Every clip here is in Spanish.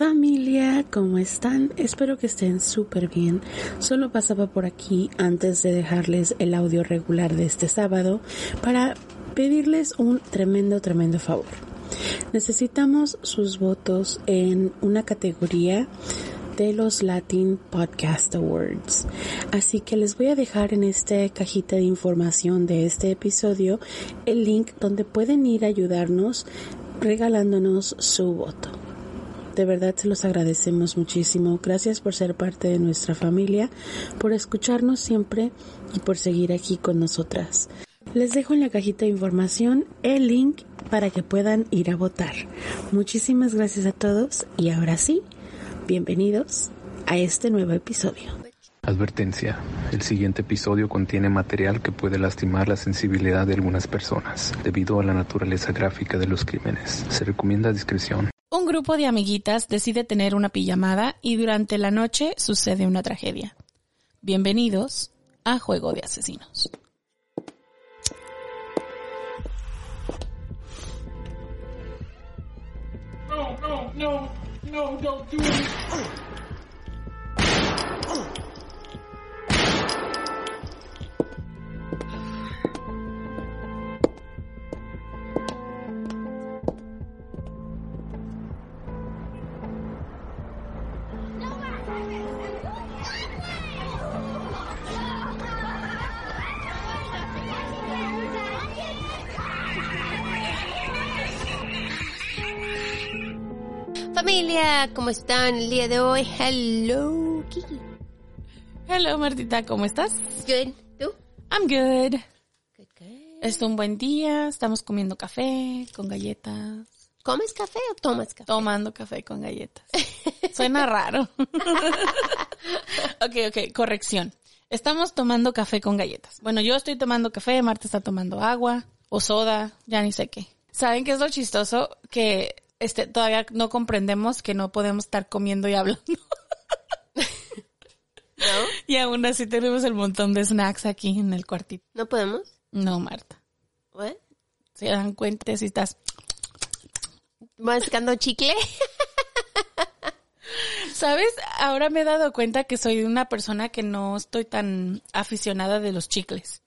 Familia, ¿cómo están? Espero que estén súper bien. Solo pasaba por aquí antes de dejarles el audio regular de este sábado para pedirles un tremendo, tremendo favor. Necesitamos sus votos en una categoría de los Latin Podcast Awards. Así que les voy a dejar en esta cajita de información de este episodio el link donde pueden ir a ayudarnos regalándonos su voto. De verdad se los agradecemos muchísimo. Gracias por ser parte de nuestra familia, por escucharnos siempre y por seguir aquí con nosotras. Les dejo en la cajita de información el link para que puedan ir a votar. Muchísimas gracias a todos y ahora sí, bienvenidos a este nuevo episodio. Advertencia. El siguiente episodio contiene material que puede lastimar la sensibilidad de algunas personas debido a la naturaleza gráfica de los crímenes. Se recomienda discreción. Un grupo de amiguitas decide tener una pijamada y durante la noche sucede una tragedia. Bienvenidos a Juego de Asesinos. Familia, ¿cómo están el día de hoy? Hello, Kiki. Hello Martita, ¿cómo estás? Good. ¿Tú? I'm good. Good, good. Es un buen día, estamos comiendo café con galletas, ¿Comes café o tomas café? tomando café con galletas. Suena raro. ok, ok, corrección. Estamos tomando café con galletas. Bueno, yo estoy tomando café, Marta está tomando agua o soda, ya ni sé qué. ¿Saben qué es lo chistoso? Que este, todavía no comprendemos que no podemos estar comiendo y hablando. ¿No? Y aún así tenemos el montón de snacks aquí en el cuartito. ¿No podemos? No, Marta. ¿What? Se dan cuenta si estás... ¿Mascando chicle? ¿Sabes? Ahora me he dado cuenta que soy una persona que no estoy tan aficionada de los chicles.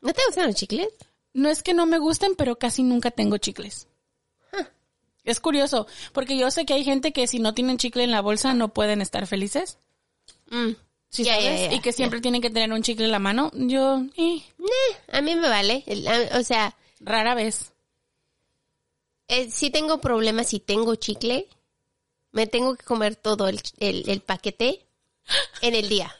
¿No te gustan los chicles? No es que no me gusten, pero casi nunca tengo chicles. Es curioso, porque yo sé que hay gente que si no tienen chicle en la bolsa no pueden estar felices. Mm. ¿Sí Ya, sabes? y que siempre tienen que tener un chicle en la mano. Yo, eh, Nah, a mí me vale. O sea, rara vez. eh, si tengo problemas si tengo chicle, me tengo que comer todo el, el, el paquete en el día.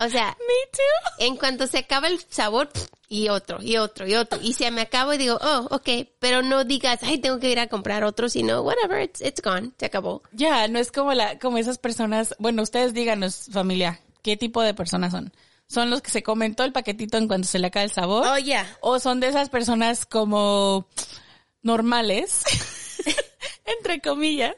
O sea, Me too. en cuanto se acaba el sabor, y otro, y otro, y otro. Y se me acabo y digo, oh, ok, pero no digas, ay, tengo que ir a comprar otro, sino, whatever, it's, it's gone, se acabó. Ya, no es como la, como esas personas, bueno, ustedes díganos, familia, ¿qué tipo de personas son? ¿Son los que se comen todo el paquetito en cuanto se le acaba el sabor? Oh, yeah. ¿O son de esas personas como normales, entre comillas,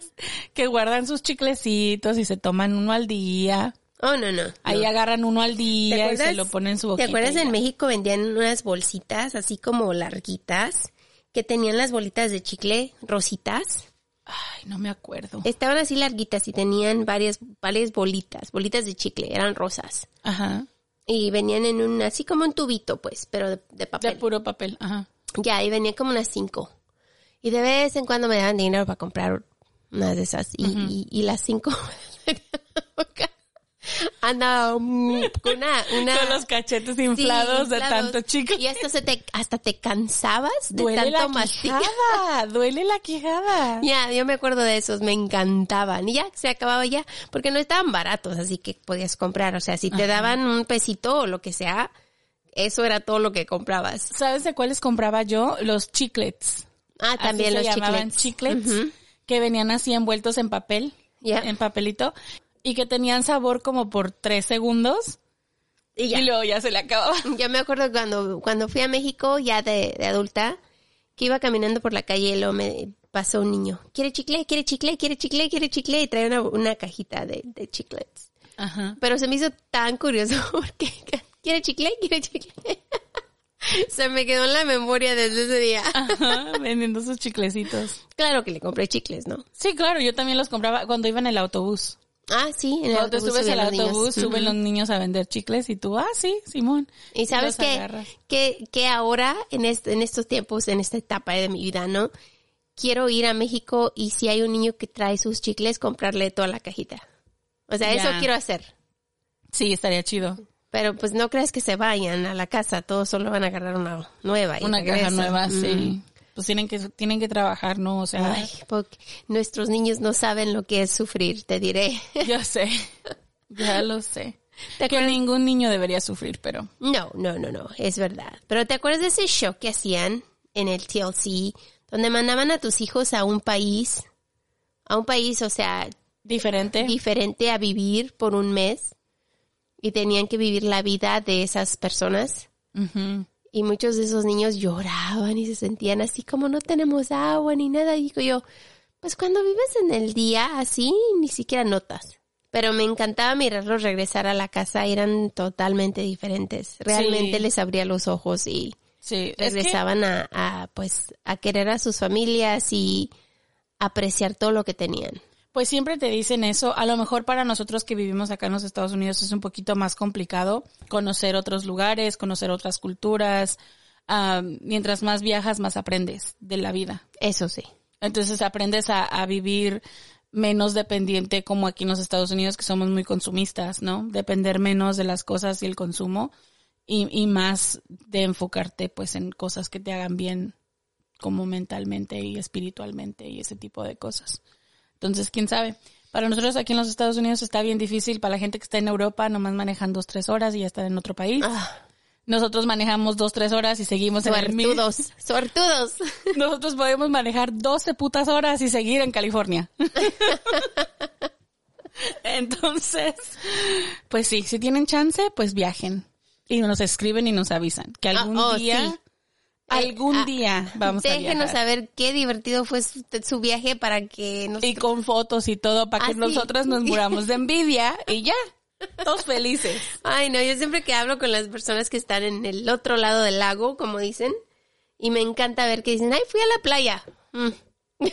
que guardan sus chiclecitos y se toman uno al día? Oh, no, no. Ahí no. agarran uno al ¿Te día y se lo ponen en su boquita. ¿Te acuerdas en. México vendían unas bolsitas así como larguitas que tenían las bolitas de chicle rositas? Ay, no me acuerdo. Estaban así larguitas y tenían varias, varias bolitas, bolitas de chicle, eran rosas. Ajá. Y venían en un, así como un tubito, pues, pero de, de De papel. puro papel. Ajá. Ya, y venía como unas cinco. Y de vez en cuando me daban dinero para comprar unas de esas. Y, y, y las cinco andaba mm, con una, una Con los cachetes sí, inflados de tanto chicle. Y hasta se te, hasta te cansabas de Duele tanto masticar. duele la quijada. Ya, yo me acuerdo de esos, me encantaban. Y ya, se acababa ya, porque no estaban baratos, así que podías comprar. O sea, si te daban un pesito o lo que sea, eso era todo lo que comprabas. ¿Sabes de cuáles compraba yo? Los chiclets. Ah, Así también se los llamaban chiclets. chiclets, que venían así envueltos en papel, Ya. en papelito, y que tenían sabor como por tres segundos Y ya. y luego ya se le acababa. Yo me acuerdo cuando, cuando fui a México, ya de, de adulta, que iba caminando por la calle y luego me pasó un niño. ¿Quiere chicle? ¿Quiere chicle? ¿Quiere chicle? ¿Quiere chicle? Y trae una, una cajita de, de chiclets. Ajá. Pero se me hizo tan curioso porque ¿quiere chicle? ¿Quiere chicle? Se me quedó en la memoria desde ese día. Ajá, vendiendo sus chiclecitos. Claro que le compré chicles, ¿no? Sí, claro, yo también los compraba cuando iba en el autobús. Ah, sí, en el Cuando autobús subes al autobús, suben los niños a vender chicles y tú, ah, sí, Simón. Y sabes que, que, que ahora, en, este, en estos tiempos, en esta etapa de mi vida, ¿no? Quiero ir a México y si hay un niño que trae sus chicles, comprarle toda la cajita. O sea, eso quiero hacer. Sí, estaría chido. Pero pues no creas que se vayan a la casa, todos solo van a agarrar una nueva. y Una caja nueva, Mm. sí. Pues tienen que, tienen que trabajar, ¿no? O sea, Ay, porque nuestros niños no saben lo que es sufrir, te diré. ya sé. Ya lo sé. ¿Te Que ningún niño debería sufrir, pero No, no, no, no, es verdad. Pero ¿te acuerdas de ese show que hacían en el TLC, donde mandaban a tus hijos a un país, a un país, o sea, diferente. diferente a vivir por un mes y tenían que vivir la vida de esas personas? Y muchos de esos niños lloraban y se sentían así como no tenemos agua ni nada. Y digo yo, pues cuando vives en el día así, ni siquiera notas. Pero me encantaba mirarlos regresar a la casa, eran totalmente diferentes. Realmente Sí. les abría los ojos y Sí, es que- regresaban a, a, pues, a querer a sus familias y apreciar todo lo que tenían. Pues siempre te dicen eso. A lo mejor para nosotros que vivimos acá en los Estados Unidos es un poquito más complicado conocer otros lugares, conocer otras culturas. Mientras más viajas, más aprendes de la vida. Eso sí. Entonces aprendes a, a vivir menos dependiente como aquí en los Estados Unidos que somos muy consumistas, ¿no? Depender menos de las cosas y el consumo y, y más de enfocarte pues en cosas que te hagan bien como mentalmente y espiritualmente y ese tipo de cosas. Entonces, quién sabe. Para nosotros aquí en los Estados Unidos está bien difícil. Para la gente que está en Europa, nomás manejan dos, tres horas y ya están en otro país. Ah, Nosotros manejamos dos, tres horas y seguimos en el mismo. suertudos, suertudos. Nosotros podemos manejar 12 putas horas y seguir en California. Entonces, pues sí, si tienen chance, pues viajen. Y nos escriben y nos avisan que algún oh, día, sí. Algún Ah, día vamos a Déjenos saber qué divertido fue su, su viaje para que nos... Y con fotos y todo para que Ah, sí. nosotras nos muramos de envidia y ya, todos felices. Ay, no, yo siempre que hablo con las personas que están en el otro lado del lago, como dicen, y me encanta ver que dicen, ay, fui a la playa. Mm.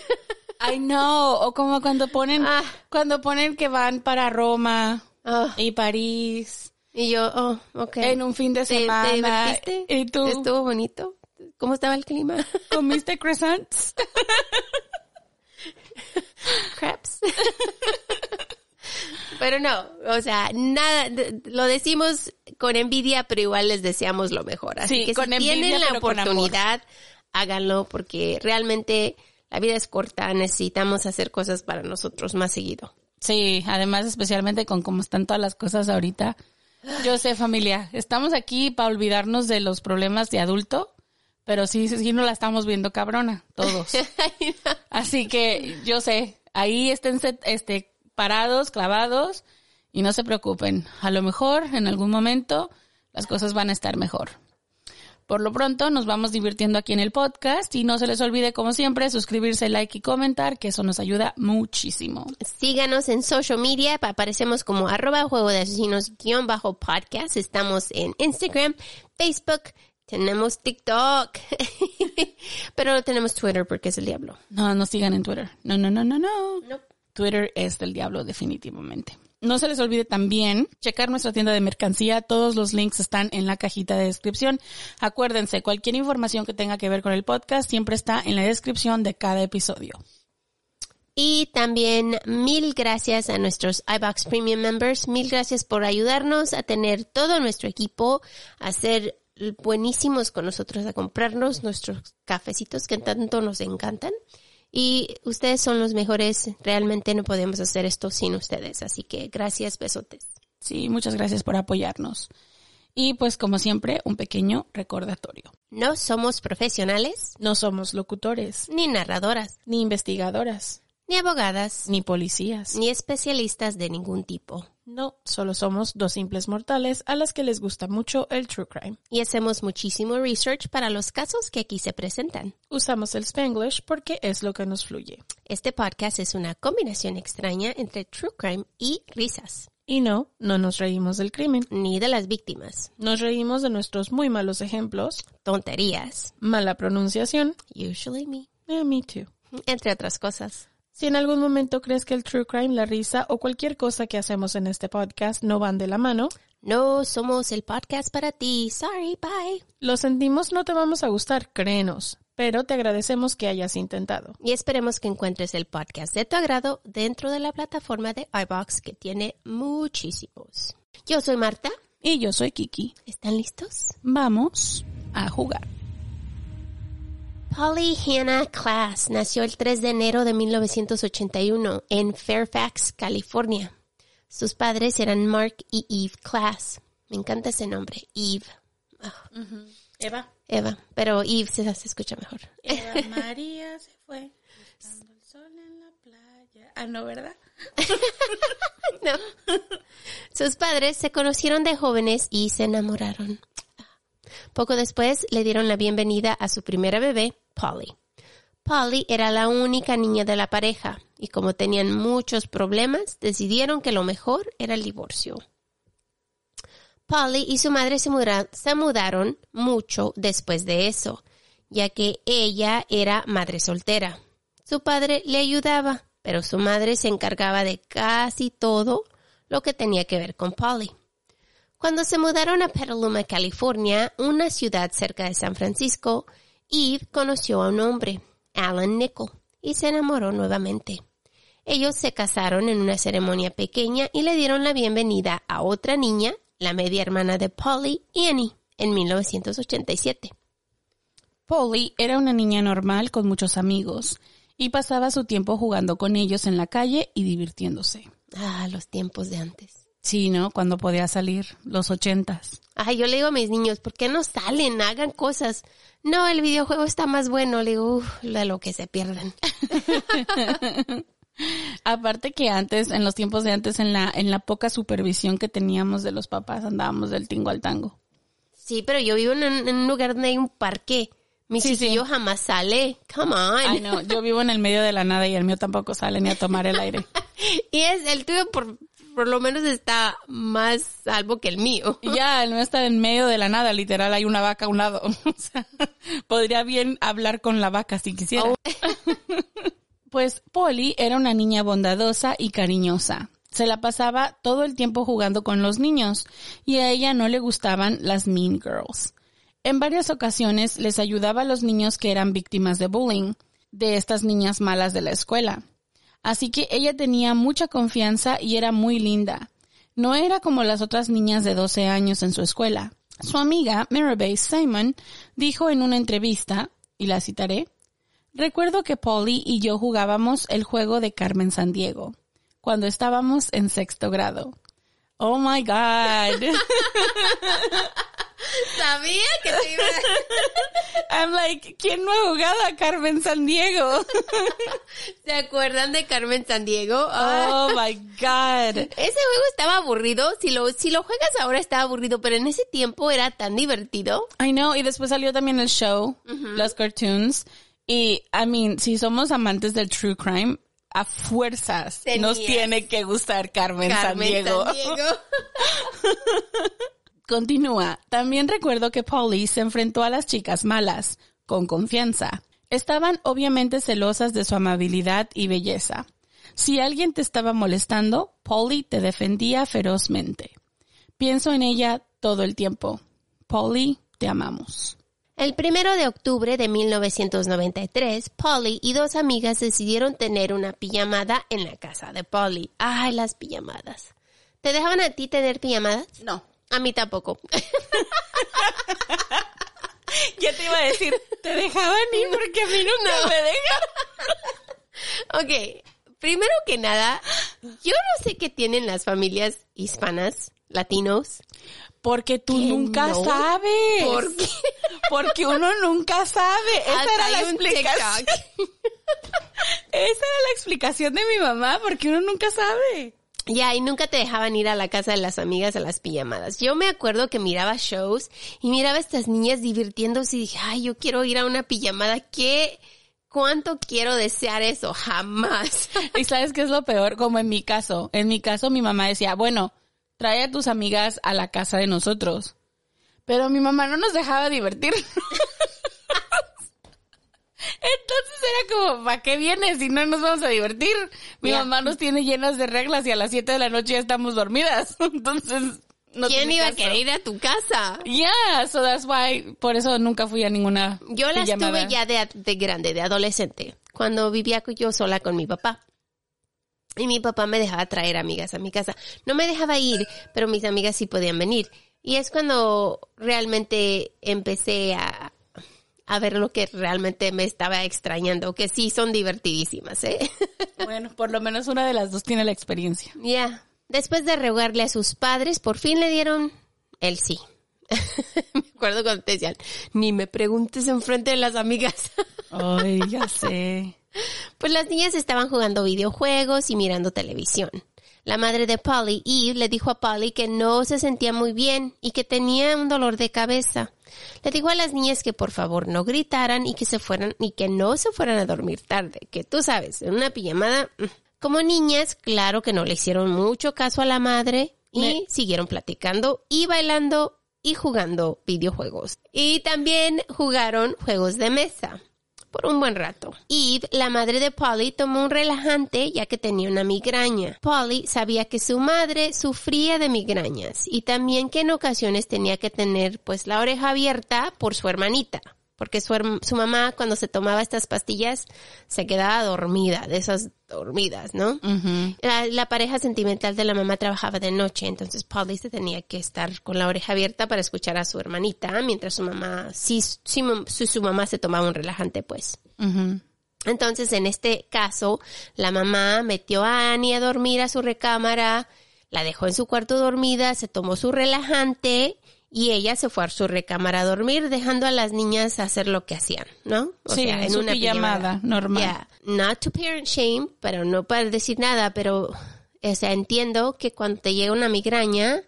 I know, o como cuando ponen, Ah. cuando ponen que van para Roma Ah, y París y yo, oh, ok. en un fin de ¿Te, te semana. divertiste? Y tú ¿Estuvo bonito? ¿Cómo estaba el clima? comiste croissants. Crepes. Pero no, o sea, nada, lo decimos con envidia, pero igual les deseamos lo mejor. Así Sí, que con si envidia, tienen la oportunidad, háganlo porque realmente la vida es corta, necesitamos hacer cosas para nosotros más seguido. Sí, además especialmente con cómo están todas las cosas ahorita. Yo sé, familia, estamos aquí para olvidarnos de los problemas de adulto, pero sí, sí no la estamos viendo cabrona, todos. Así que yo sé, ahí estén este, parados, clavados, y no se preocupen. A lo mejor en algún momento las cosas van a estar mejor. Por lo pronto nos vamos divirtiendo aquí en el podcast y no se les olvide como siempre suscribirse, like y comentar, que eso nos ayuda muchísimo. Síganos en social media, aparecemos como arroba juego de asesinos guion bajo podcast. Estamos en Instagram, Facebook, tenemos TikTok, pero no tenemos Twitter porque es el diablo. No, no sigan en Twitter. No, no, no, no, no. Nope. Twitter es del diablo definitivamente. No se les olvide también checar nuestra tienda de mercancía. Todos los links están en la cajita de descripción. Acuérdense, cualquier información que tenga que ver con el podcast siempre está en la descripción de cada episodio. Y también mil gracias a nuestros iBox Premium members. Mil gracias por ayudarnos a tener todo nuestro equipo, a ser buenísimos con nosotros, a comprarnos nuestros cafecitos que tanto nos encantan. Y ustedes son los mejores. Realmente no podemos hacer esto sin ustedes. Así que gracias, besotes. Sí, muchas gracias por apoyarnos. Y pues como siempre, un pequeño recordatorio. No somos profesionales, No somos locutores, ni narradoras, ni investigadoras, ni abogadas, ni policías. ni especialistas de ningún tipo. No, solo somos dos simples mortales a las que les gusta mucho el true crime. Y hacemos muchísimo research para los casos que aquí se presentan. Usamos el Spanglish porque es lo que nos fluye. Este podcast es una combinación extraña entre true crime y risas. Y no, no nos reímos del crimen. Ni de las víctimas. Nos reímos de nuestros muy malos ejemplos, Tonterías. mala pronunciación. Usually me. Yeah, me too. Entre otras cosas. Si en algún momento crees que el true crime, la risa o cualquier cosa que hacemos en este podcast no van de la mano, No somos el podcast para ti. Sorry, bye. lo sentimos, no te vamos a gustar, créenos, pero te agradecemos que hayas intentado. Y esperemos que encuentres el podcast de tu agrado dentro de la plataforma de iBox que tiene muchísimos. Yo soy Marta. Y yo soy Kiki. ¿Están listos? Vamos a jugar. Polly Hannah Class nació el 3 de enero de 1981 en Fairfax, California. Sus padres eran Mark y Eve Class. Me encanta ese nombre, Eve. Eva. Eva, pero Eve se, se escucha mejor. Eva María se fue el sol en la playa. Ah, no, ¿verdad? No. Sus padres se conocieron de jóvenes y se enamoraron. Poco después le dieron la bienvenida a su primera bebé, Polly. Polly era la única niña de la pareja y como tenían muchos problemas, decidieron que lo mejor era el divorcio. Polly y su madre se, muda- se mudaron mucho después de eso, ya que ella era madre soltera. Su padre le ayudaba, pero su madre se encargaba de casi todo lo que tenía que ver con Polly. Cuando se mudaron a Petaluma, California, una ciudad cerca de San Francisco, Eve conoció a un hombre, Alan Nickel, y se enamoró nuevamente. Ellos se casaron en una ceremonia pequeña y le dieron la bienvenida a otra niña, la media hermana de Polly, Annie, en 1987. Polly era una niña normal con muchos amigos y pasaba su tiempo jugando con ellos en la calle y divirtiéndose. Ah, los tiempos de antes. Sí, ¿no? Cuando podía salir, los ochentas. Ay, yo le digo a mis niños, ¿por qué no salen? Hagan cosas. No, el videojuego está más bueno. Le digo, uff, de lo que se pierden. Aparte que antes, en los tiempos de antes, en la, en la poca supervisión que teníamos de los papás, andábamos del tingo al tango. Sí, pero yo vivo en un, en un lugar donde hay un parque. Mi Sí, jamás sale. Come on. Ay, no, yo vivo en el medio de la nada y el mío tampoco sale ni a tomar el aire. Y es el tuyo por, por lo menos está más salvo que el mío. Ya, el mío está en medio de la nada, literal, hay una vaca a un lado. O sea, podría bien hablar con la vaca si quisiera. Pues Polly era una niña bondadosa y cariñosa. Se la pasaba todo el tiempo jugando con los niños y a ella no le gustaban las Mean Girls. En varias ocasiones les ayudaba a los niños que eran víctimas de bullying, de estas niñas malas de la escuela. Así que ella tenía mucha confianza y era muy linda. No era como las otras niñas de 12 años en su escuela. Su amiga, Mirabay Simon, dijo en una entrevista, y la citaré, Recuerdo que Polly y yo jugábamos el juego de Carmen Sandiego cuando estábamos en sexto grado. Oh my God. Sabía que te iba I'm like, ¿quién no ha jugado a Carmen Sandiego? ¿Se acuerdan de Carmen Sandiego? Ah, Oh my God. Ese juego estaba aburrido. Si lo, si lo juegas ahora está aburrido, pero en ese tiempo era tan divertido. I know, y después salió también el show, los cartoons. Y, I mean, si somos amantes del true crime, a fuerzas Tenías. nos tiene que gustar Carmen, Carmen Sandiego. Sandiego. Continúa. También recuerdo que Polly se enfrentó a las chicas malas, con confianza. Estaban obviamente celosas de su amabilidad y belleza. Si alguien te estaba molestando, Polly te defendía ferozmente. Pienso en ella todo el tiempo. Polly, te amamos. El primero de octubre de 1993, Polly y dos amigas decidieron tener una pijamada en la casa de Polly. Ay, las pijamadas. ¿Te dejaban a ti tener pijamadas? No. A mí tampoco. Ya te iba a decir, te dejaban ir porque a mí nunca me dejan. ok, primero que nada, yo no sé qué tienen las familias hispanas, latinos. Porque tú ¿Qué nunca no? sabes. ¿Por qué? Porque uno nunca sabe. Esa Hasta era la explicación. Esa era la explicación de mi mamá, porque uno nunca sabe. Ya, y nunca te dejaban ir a la casa de las amigas a las pijamadas. Yo me acuerdo que miraba shows y miraba a estas niñas divirtiéndose y dije, ay, yo quiero ir a una pijamada. Qué, ¿Cuánto quiero desear eso? Jamás. Y sabes qué es lo peor, como en mi caso. En mi caso mi mamá decía, bueno, trae a tus amigas a la casa de nosotros. Pero mi mamá no nos dejaba divertir. Entonces era como, ¿para qué vienes si no nos vamos a divertir? Mi Ya. mamá nos tiene llenas de reglas y a las 7 de la noche ya estamos dormidas. Entonces, no ¿Quién iba a caso. querer ir a tu casa? Yeah, so that's why, por eso nunca fui a ninguna Yo las tuve ya de, de grande, de adolescente, cuando vivía yo sola con mi papá. Y mi papá me dejaba traer amigas a mi casa. No me dejaba ir, pero mis amigas sí podían venir. Y es cuando realmente empecé a, a ver lo que realmente me estaba extrañando, que sí son divertidísimas, ¿eh? Bueno, por lo menos una de las dos tiene la experiencia. Ya. Después de rogarle a sus padres, por fin le dieron el sí. me acuerdo cuando te decían, ni me preguntes enfrente de las amigas. Ay, ya sé. Pues las niñas estaban jugando videojuegos y mirando televisión. La madre de Polly, Eve, le dijo a Polly que no se sentía muy bien y que tenía un dolor de cabeza. Le dijo a las niñas que por favor no gritaran y que se fueran y que no se fueran a dormir tarde, que tú sabes, en una pijamada. mm. Como niñas, claro que no le hicieron mucho caso a la madre y Me- siguieron platicando y bailando y jugando videojuegos. Y también jugaron juegos de mesa por un buen rato. Eve, la madre de Polly, tomó un relajante ya que tenía una migraña. Polly sabía que su madre sufría de migrañas y también que en ocasiones tenía que tener pues la oreja abierta por su hermanita. Porque su, su mamá cuando se tomaba estas pastillas se quedaba dormida, de esas dormidas, ¿no? La, la pareja sentimental de la mamá trabajaba de noche, entonces Polly se tenía que estar con la oreja abierta para escuchar a su hermanita, mientras su mamá, si, si su mamá se tomaba un relajante, pues. Entonces, en este caso, la mamá metió a Annie a dormir a su recámara, la dejó en su cuarto dormida, se tomó su relajante y ella se fue a su recámara a dormir, dejando a las niñas hacer lo que hacían, ¿no? Sí, su pijamada normal. Yeah, not to parent shame, pero no para decir nada, pero, o sea, entiendo que cuando te llega una migraña,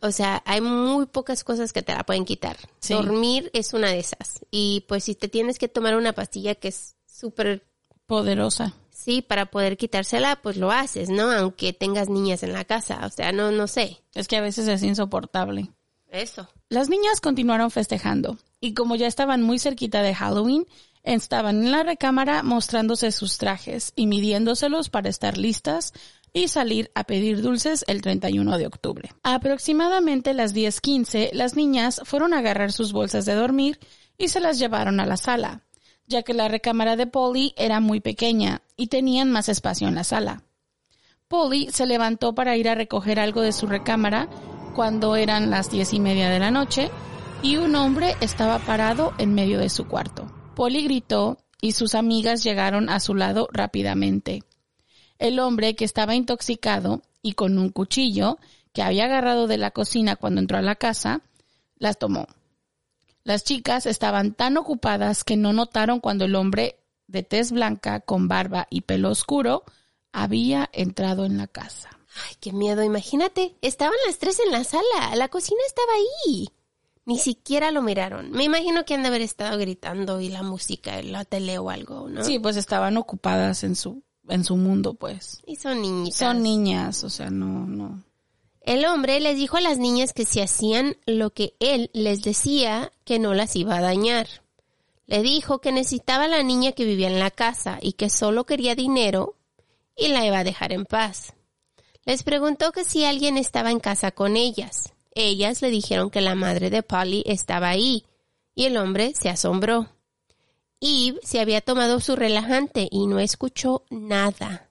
o sea, hay muy pocas cosas que te la pueden quitar. Sí. Dormir es una de esas. Y pues si te tienes que tomar una pastilla que es súper, Poderosa. Sí, para poder quitársela, pues lo haces, ¿no? Aunque tengas niñas en la casa. O sea, no, no sé. Es que a veces es insoportable. Eso. Las niñas continuaron festejando y como ya estaban muy cerquita de Halloween, estaban en la recámara mostrándose sus trajes y midiéndoselos para estar listas y salir a pedir dulces el 31 de octubre. A aproximadamente las 10:15, las niñas fueron a agarrar sus bolsas de dormir y se las llevaron a la sala, ya que la recámara de Polly era muy pequeña y tenían más espacio en la sala. Polly se levantó para ir a recoger algo de su recámara cuando eran las diez y media de la noche y un hombre estaba parado en medio de su cuarto. Polly gritó y sus amigas llegaron a su lado rápidamente. El hombre, que estaba intoxicado y con un cuchillo que había agarrado de la cocina cuando entró a la casa, las tomó. Las chicas estaban tan ocupadas que no notaron cuando el hombre de tez blanca con barba y pelo oscuro había entrado en la casa. Ay, qué miedo. Imagínate. Estaban las tres en la sala. La cocina estaba ahí. Ni siquiera lo miraron. Me imagino que han de haber estado gritando y la música, la tele o algo, ¿no? Sí, pues estaban ocupadas en su en su mundo, pues. Y son niñitas. Son niñas, o sea, no no. El hombre les dijo a las niñas que si hacían lo que él les decía, que no las iba a dañar. Le dijo que necesitaba la niña que vivía en la casa y que solo quería dinero y la iba a dejar en paz. Les preguntó que si alguien estaba en casa con ellas. Ellas le dijeron que la madre de Polly estaba ahí y el hombre se asombró. Eve se había tomado su relajante y no escuchó nada.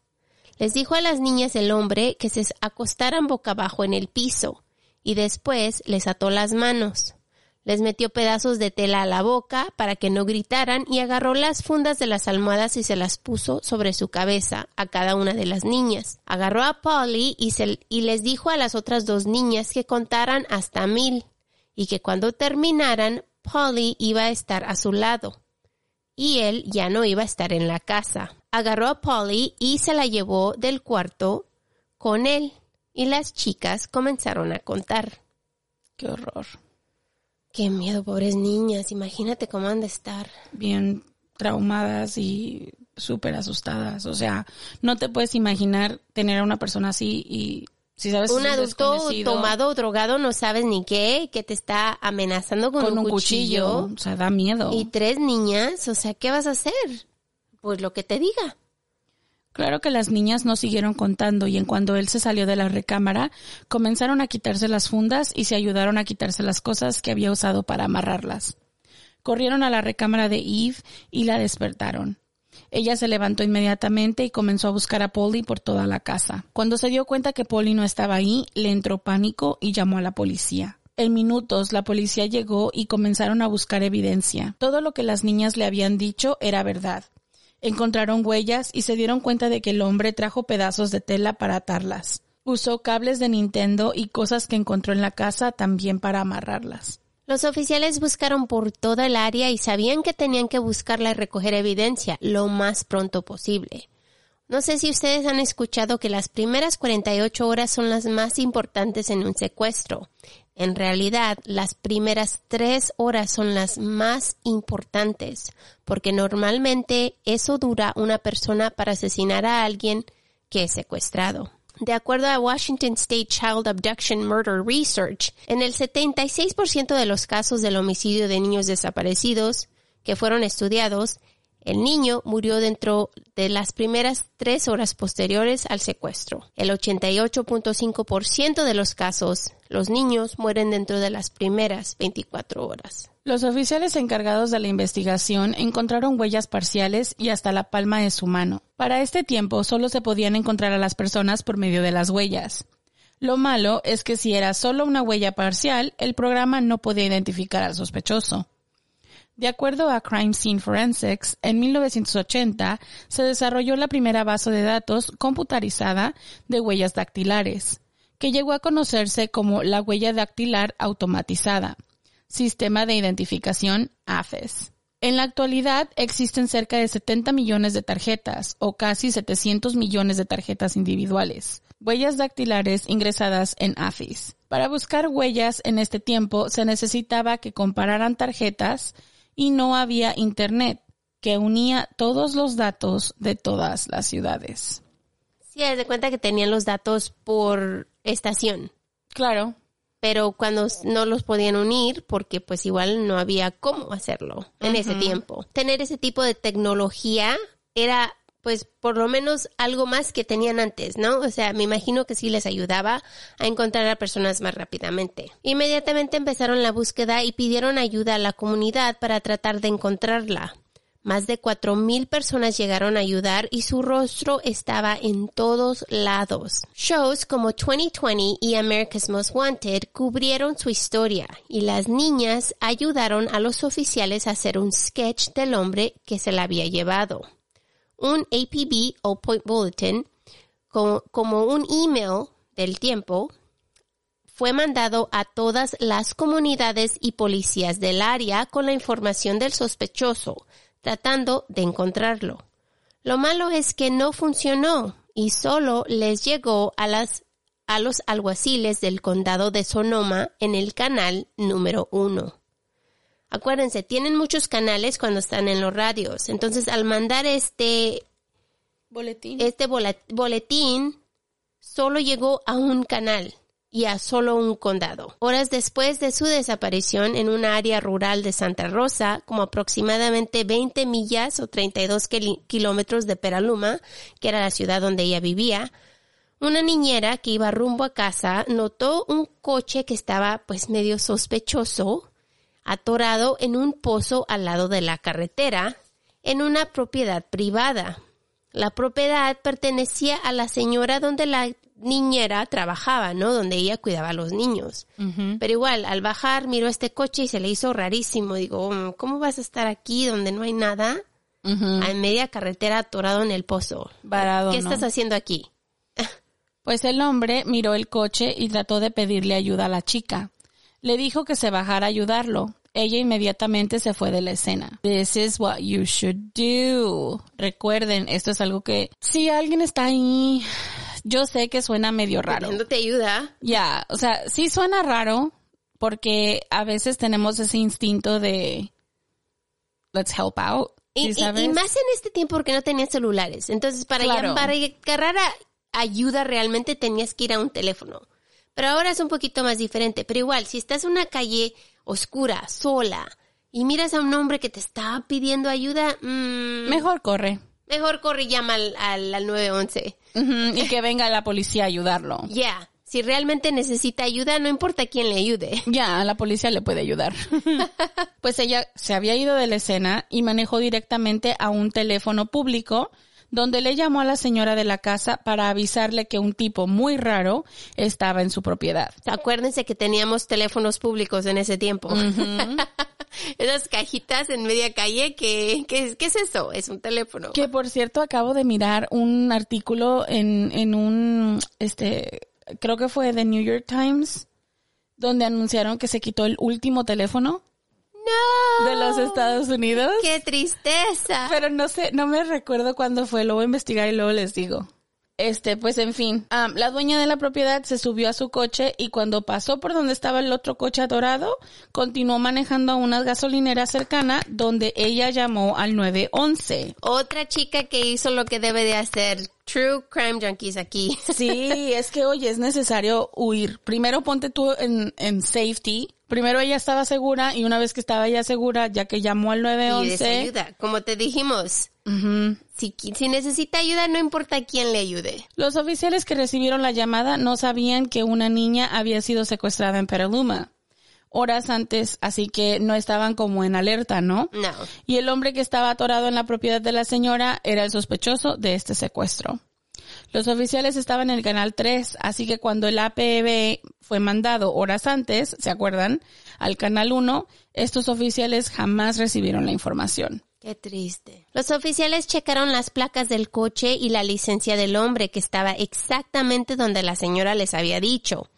Les dijo a las niñas el hombre que se acostaran boca abajo en el piso y después les ató las manos. Les metió pedazos de tela a la boca para que no gritaran y agarró las fundas de las almohadas y se las puso sobre su cabeza a cada una de las niñas. Agarró a Polly y, se- y les dijo a las otras dos niñas que contaran hasta mil y que cuando terminaran Polly iba a estar a su lado y él ya no iba a estar en la casa. Agarró a Polly y se la llevó del cuarto con él y las chicas comenzaron a contar. Qué horror. Qué miedo, pobres niñas, imagínate cómo han de estar. Bien traumadas y súper asustadas. O sea, no te puedes imaginar tener a una persona así y si sabes un adulto tomado o drogado no sabes ni qué, que te está amenazando con, con un cuchillo, o sea, da miedo. Y tres niñas, o sea, ¿qué vas a hacer? Pues lo que te diga. Claro que las niñas no siguieron contando y en cuando él se salió de la recámara, comenzaron a quitarse las fundas y se ayudaron a quitarse las cosas que había usado para amarrarlas. Corrieron a la recámara de Eve y la despertaron. Ella se levantó inmediatamente y comenzó a buscar a Polly por toda la casa. Cuando se dio cuenta que Polly no estaba ahí, le entró pánico y llamó a la policía. En minutos la policía llegó y comenzaron a buscar evidencia. Todo lo que las niñas le habían dicho era verdad. Encontraron huellas y se dieron cuenta de que el hombre trajo pedazos de tela para atarlas. Usó cables de Nintendo y cosas que encontró en la casa también para amarrarlas. Los oficiales buscaron por toda el área y sabían que tenían que buscarla y recoger evidencia lo más pronto posible. No sé si ustedes han escuchado que las primeras 48 horas son las más importantes en un secuestro. En realidad, las primeras tres horas son las más importantes, porque normalmente eso dura una persona para asesinar a alguien que es secuestrado. De acuerdo a Washington State Child Abduction Murder Research, en el 76% de los casos del homicidio de niños desaparecidos que fueron estudiados, el niño murió dentro de las primeras tres horas posteriores al secuestro. El 88.5% de los casos, los niños mueren dentro de las primeras 24 horas. Los oficiales encargados de la investigación encontraron huellas parciales y hasta la palma de su mano. Para este tiempo solo se podían encontrar a las personas por medio de las huellas. Lo malo es que si era solo una huella parcial, el programa no podía identificar al sospechoso. De acuerdo a Crime Scene Forensics, en 1980 se desarrolló la primera base de datos computarizada de huellas dactilares, que llegó a conocerse como la huella dactilar automatizada, Sistema de Identificación AFES. En la actualidad existen cerca de 70 millones de tarjetas o casi 700 millones de tarjetas individuales, huellas dactilares ingresadas en AFIS. Para buscar huellas en este tiempo se necesitaba que compararan tarjetas y no había internet que unía todos los datos de todas las ciudades. Sí, de cuenta que tenían los datos por estación, Claro, pero cuando no los podían unir, porque pues igual no había cómo hacerlo en ese tiempo. Tener ese tipo de tecnología era pues por lo menos algo más que tenían antes, ¿no? O sea, me imagino que sí les ayudaba a encontrar a personas más rápidamente. Inmediatamente empezaron la búsqueda y pidieron ayuda a la comunidad para tratar de encontrarla. Más de cuatro mil personas llegaron a ayudar y su rostro estaba en todos lados. Shows como 2020 y America's Most Wanted cubrieron su historia y las niñas ayudaron a los oficiales a hacer un sketch del hombre que se la había llevado. Un APB o Point Bulletin, co- como un email del tiempo, fue mandado a todas las comunidades y policías del área con la información del sospechoso, tratando de encontrarlo. Lo malo es que no funcionó y solo les llegó a las a los alguaciles del condado de Sonoma en el canal número uno. Acuérdense, tienen muchos canales cuando están en los radios. Entonces, al mandar este boletín. este boletín solo llegó a un canal y a solo un condado. Horas después de su desaparición en una área rural de Santa Rosa, como aproximadamente 20 millas o 32 kili- kilómetros de Peraluma, que era la ciudad donde ella vivía, una niñera que iba rumbo a casa notó un coche que estaba pues medio sospechoso, atorado en un pozo al lado de la carretera, en una propiedad privada. La propiedad pertenecía a la señora donde la niñera trabajaba, ¿no? Donde ella cuidaba a los niños. Pero igual, al bajar, miró este coche y se le hizo rarísimo. Digo, "Mm, ¿cómo vas a estar aquí donde no hay nada? A media carretera atorado en el pozo. Varado, ¿Qué ¿no? estás haciendo aquí? Pues el hombre miró el coche y trató de pedirle ayuda a la chica. Le dijo que se bajara a ayudarlo. Ella inmediatamente se fue de la escena. This is what you should do. Recuerden, esto es algo que si alguien está ahí, yo sé que suena medio raro. Pidiéndote ayuda. Ya, o sea, sí suena raro porque a veces tenemos ese instinto de let's help out Y, más en este tiempo porque no tenían celulares. Entonces, para, Claro. llam- para agarrar a- ayuda realmente tenías que ir a un teléfono. Pero ahora es un poquito más diferente. Pero igual, si estás en una calle oscura, sola, y miras a un hombre que te está pidiendo ayuda, mm, Mejor corre. mejor corre y llama al, al, al 911. Ujú, Y que venga la policía a ayudarlo. Ya, si realmente necesita ayuda, no importa quién le ayude. Ya, a la policía le puede ayudar. pues ella se había ido de la escena y manejó directamente a un teléfono público donde le llamó a la señora de la casa para avisarle que un tipo muy raro estaba en su propiedad. Acuérdense que teníamos teléfonos públicos en ese tiempo. Esas cajitas en media calle, que, que- ¿qué es eso? Es un teléfono. Que por cierto acabo de mirar un artículo en, en un, este, creo que fue The New York Times, donde anunciaron que se quitó el último teléfono ¡No! de los Estados Unidos. ¡Qué tristeza! Pero no sé, no me recuerdo cuándo fue, lo voy a investigar y luego les digo. Este, pues en fin, la dueña de la propiedad se subió a su coche y cuando pasó por donde estaba el otro coche atorado, continuó manejando a una gasolinera cercana donde ella llamó al 911. Otra chica que hizo lo que debe de hacer. True Crime Junkies aquí. Sí, es que oye, es necesario huir. Primero ponte tú en, en safety. Primero ella estaba segura y una vez que estaba ya segura, ya que llamó al Y 911. ayuda. Como te dijimos, si, si necesita ayuda, no importa quién le ayude. Los oficiales que recibieron la llamada no sabían que una niña había sido secuestrada en Petaluma horas antes, así que no estaban como en alerta, ¿no? No. Y el hombre que estaba atorado en la propiedad de la señora era el sospechoso de este secuestro. Los oficiales estaban en el canal 3, así que cuando el APB fue mandado horas antes, ¿se acuerdan? Al canal 1, estos oficiales jamás recibieron la información. Qué triste. Los oficiales checaron las placas del coche y la licencia del hombre que estaba exactamente donde la señora les había dicho.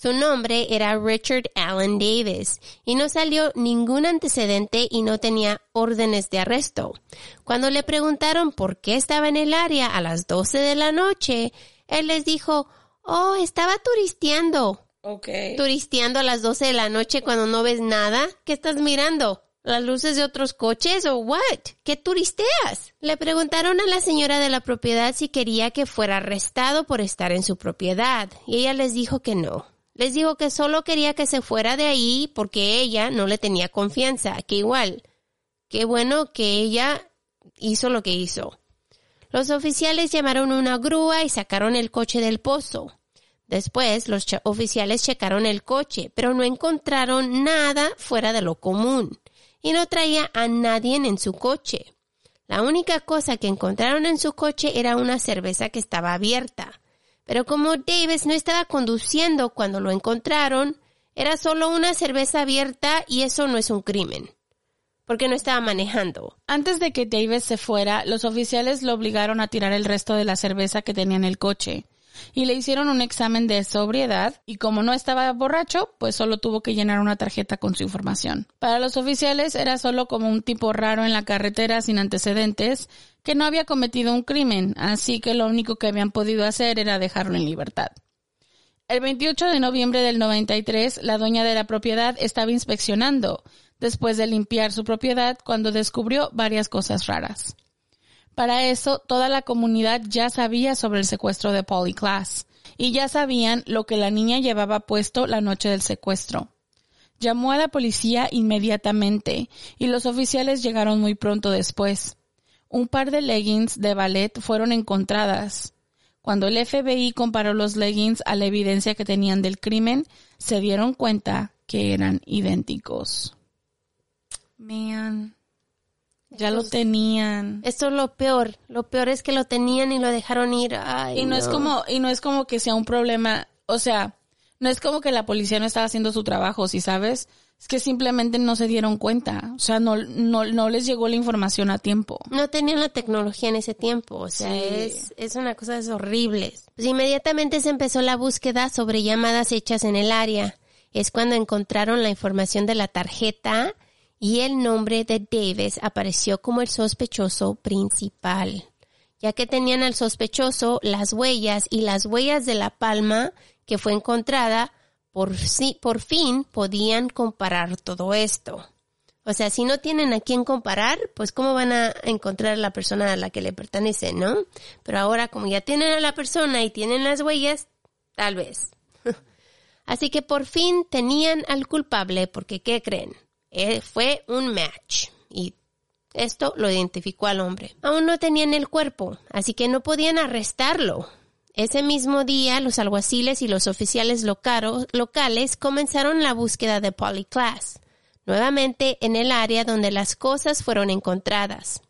Su nombre era Richard Allen Davis y no salió ningún antecedente y no tenía órdenes de arresto. Cuando le preguntaron por qué estaba en el área a las 12 de la noche, él les dijo, oh, estaba turisteando. Ok. turisteando a las 12 de la noche cuando no ves nada? ¿Qué estás mirando? ¿Las luces de otros coches o what? ¿Qué turisteas? Le preguntaron a la señora de la propiedad si quería que fuera arrestado por estar en su propiedad y ella les dijo que no. Les dijo que solo quería que se fuera de ahí porque ella no le tenía confianza, que igual, qué bueno que ella hizo lo que hizo. Los oficiales llamaron una grúa y sacaron el coche del pozo. Después, los oficiales checaron el coche, pero no encontraron nada fuera de lo común y no traía a nadie en su coche. La única cosa que encontraron en su coche era una cerveza que estaba abierta. Pero como Davis no estaba conduciendo cuando lo encontraron, era solo una cerveza abierta y eso no es un crimen. Porque no estaba manejando. Antes de que Davis se fuera, los oficiales lo obligaron a tirar el resto de la cerveza que tenía en el coche y le hicieron un examen de sobriedad y como no estaba borracho, pues solo tuvo que llenar una tarjeta con su información. Para los oficiales era solo como un tipo raro en la carretera sin antecedentes que no había cometido un crimen, así que lo único que habían podido hacer era dejarlo en libertad. El 28 de noviembre del 93, la dueña de la propiedad estaba inspeccionando, después de limpiar su propiedad, cuando descubrió varias cosas raras. Para eso, toda la comunidad ya sabía sobre el secuestro de Polly Class, y ya sabían lo que la niña llevaba puesto la noche del secuestro. Llamó a la policía inmediatamente, y los oficiales llegaron muy pronto después. Un par de leggings de ballet fueron encontradas. Cuando el FBI comparó los leggings a la evidencia que tenían del crimen, se dieron cuenta que eran idénticos. Man. Ya lo tenían. Esto es lo peor. Lo peor es que lo tenían y lo dejaron ir. Ay, Y no, es como, y no es como que sea un problema, o sea, no es como que la policía no estaba haciendo su trabajo, si sabes, es que simplemente no se dieron cuenta, o sea, no, no, no les llegó la información a tiempo. No tenían la tecnología en ese tiempo, o sea, Sí. es, es una cosa es horrible. Pues inmediatamente se empezó la búsqueda sobre llamadas hechas en el área. Es cuando encontraron la información de la tarjeta y el nombre de Davis apareció como el sospechoso principal. Ya que tenían al sospechoso, las huellas y las huellas de la palma que fue encontrada, por, sí, por fin podían comparar todo esto. O sea, si no tienen a quién comparar, pues cómo van a encontrar a la persona a la que le pertenece, ¿no? Pero ahora como ya tienen a la persona y tienen las huellas, tal vez. Así que por fin tenían al culpable porque, ¿qué creen? Eh, fue un match y esto lo identificó al hombre. Aún no tenían el cuerpo, así que no podían arrestarlo. Ese mismo día, los alguaciles y los oficiales locales comenzaron la búsqueda de Polly Class, nuevamente en el área donde las cosas fueron encontradas.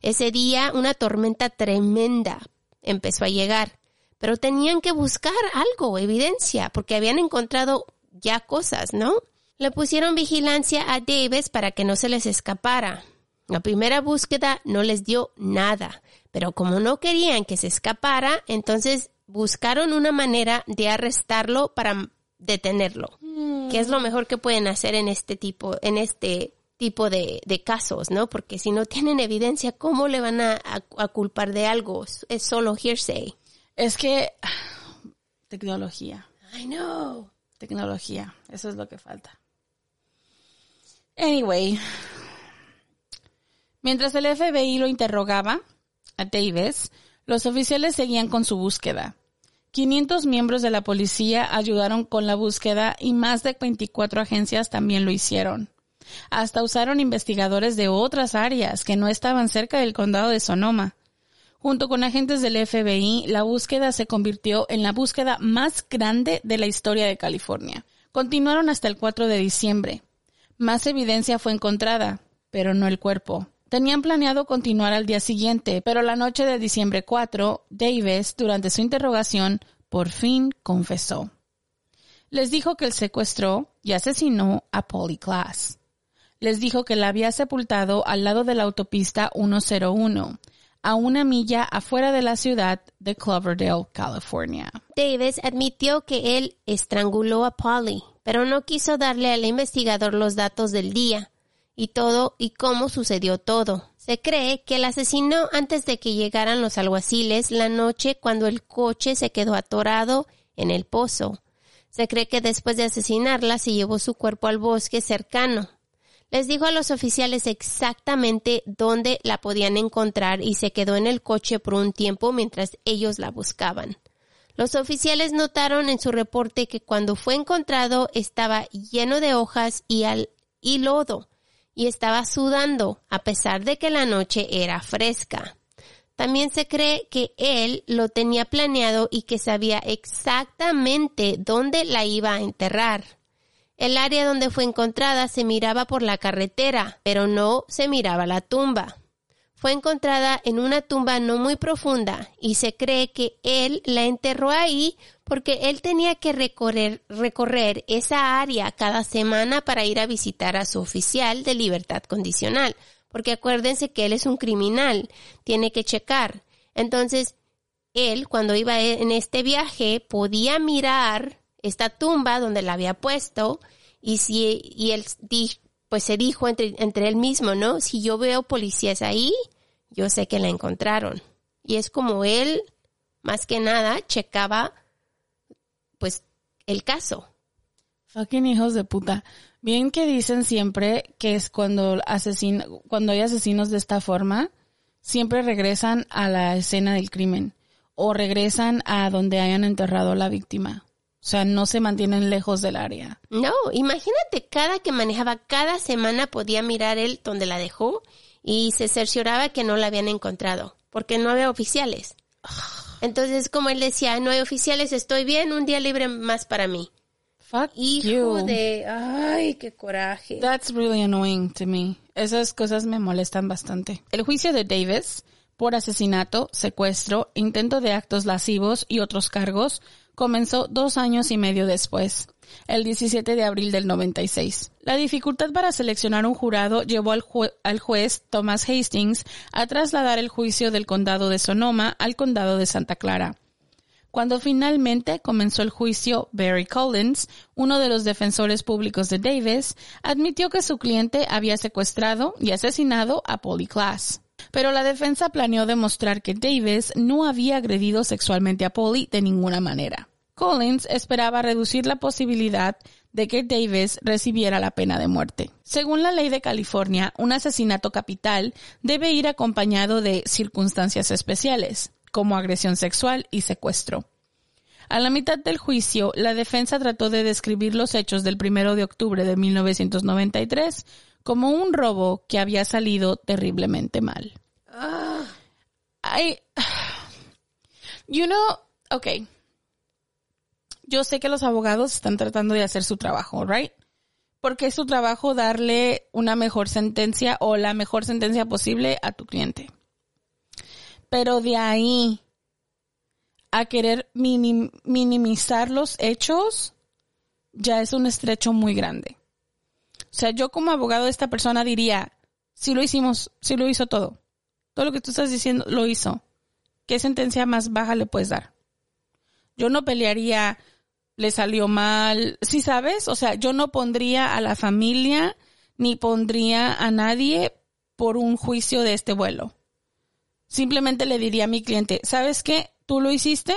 Ese día, una tormenta tremenda empezó a llegar, pero tenían que buscar algo, evidencia, porque habían encontrado ya cosas, ¿no? Le pusieron vigilancia a Davis para que no se les escapara. La primera búsqueda no les dio nada, pero como no querían que se escapara, entonces buscaron una manera de arrestarlo para detenerlo. Mm. Que es lo mejor que pueden hacer en este tipo, en este tipo de, de casos, ¿no? Porque si no tienen evidencia, ¿cómo le van a, a- a culpar de algo? Es solo hearsay. Es que tecnología, I know. tecnología, eso es lo que falta. Anyway, mientras el FBI lo interrogaba a Davis, los oficiales seguían con su búsqueda. 500 miembros de la policía ayudaron con la búsqueda y más de 24 agencias también lo hicieron. Hasta usaron investigadores de otras áreas que no estaban cerca del condado de Sonoma. Junto con agentes del FBI, la búsqueda se convirtió en la búsqueda más grande de la historia de California. Continuaron hasta el 4 de diciembre. Más evidencia fue encontrada, pero no el cuerpo. Tenían planeado continuar al día siguiente, pero la noche de diciembre 4, Davis, durante su interrogación, por fin confesó. Les dijo que él secuestró y asesinó a Polly Class. Les dijo que la había sepultado al lado de la autopista 101, a una milla afuera de la ciudad de Cloverdale, California. Davis admitió que él estranguló a Polly, pero no quiso darle al investigador los datos del día y todo y cómo sucedió todo. Se cree que el asesinó antes de que llegaran los alguaciles la noche cuando el coche se quedó atorado en el pozo. Se cree que después de asesinarla se llevó su cuerpo al bosque cercano. Les dijo a los oficiales exactamente dónde la podían encontrar y se quedó en el coche por un tiempo mientras ellos la buscaban. Los oficiales notaron en su reporte que cuando fue encontrado estaba lleno de hojas y, al, lodo y estaba sudando a pesar de que la noche era fresca. También se cree que él lo tenía planeado y que sabía exactamente dónde la iba a enterrar. El área donde fue encontrada se miraba por la carretera, pero no se miraba la tumba. Fue encontrada en una tumba no muy profunda y se cree que él la enterró ahí porque él tenía que recorrer, recorrer esa área cada semana para ir a visitar a su oficial de libertad condicional. Porque acuérdense que él es un criminal, tiene que checar. Entonces, él, cuando iba en este viaje, podía mirar esta tumba donde la había puesto y si y él pues se dijo entre, entre él mismo, ¿no? Si yo veo policías ahí, yo sé que la encontraron. Y es como él, más que nada, checaba pues el caso. Fucking hijos de puta. Bien que dicen siempre que es cuando asesin cuando hay asesinos de esta forma, siempre regresan a la escena del crimen o regresan a donde hayan enterrado a la víctima. O sea, no se mantienen lejos del área. No, imagínate, cada que manejaba, cada semana podía mirar él donde la dejó y se cercioraba que no la habían encontrado, porque no había oficiales. Entonces, como él decía, no hay oficiales, estoy bien, un día libre más para mí. Fuck Hijo you. de, ay, qué coraje. That's really annoying to me. Esas cosas me molestan bastante. El juicio de Davis por asesinato, secuestro, intento de actos lascivos y otros cargos comenzó dos años y medio después, el 17 de abril del 96. La dificultad para seleccionar un jurado llevó al, jue- al juez Thomas Hastings a trasladar el juicio del condado de Sonoma al condado de Santa Clara. Cuando finalmente comenzó el juicio, Barry Collins, uno de los defensores públicos de Davis, admitió que su cliente había secuestrado y asesinado a Polly Class. Pero la defensa planeó demostrar que Davis no había agredido sexualmente a Polly de ninguna manera. Collins esperaba reducir la posibilidad de que Davis recibiera la pena de muerte. Según la ley de California, un asesinato capital debe ir acompañado de circunstancias especiales, como agresión sexual y secuestro. A la mitad del juicio, la defensa trató de describir los hechos del primero de octubre de 1993 como un robo que había salido terriblemente mal. I, you know, okay. Yo sé que los abogados están tratando de hacer su trabajo, right? Porque es su trabajo darle una mejor sentencia o la mejor sentencia posible a tu cliente. Pero de ahí a querer minim- minimizar los hechos, ya es un estrecho muy grande. O sea, yo como abogado de esta persona diría, si lo hicimos, si lo hizo todo. Todo lo que tú estás diciendo lo hizo. ¿Qué sentencia más baja le puedes dar? Yo no pelearía, le salió mal, si sabes? O sea, yo no pondría a la familia ni pondría a nadie por un juicio de este vuelo. Simplemente le diría a mi cliente, ¿sabes qué? Tú lo hiciste,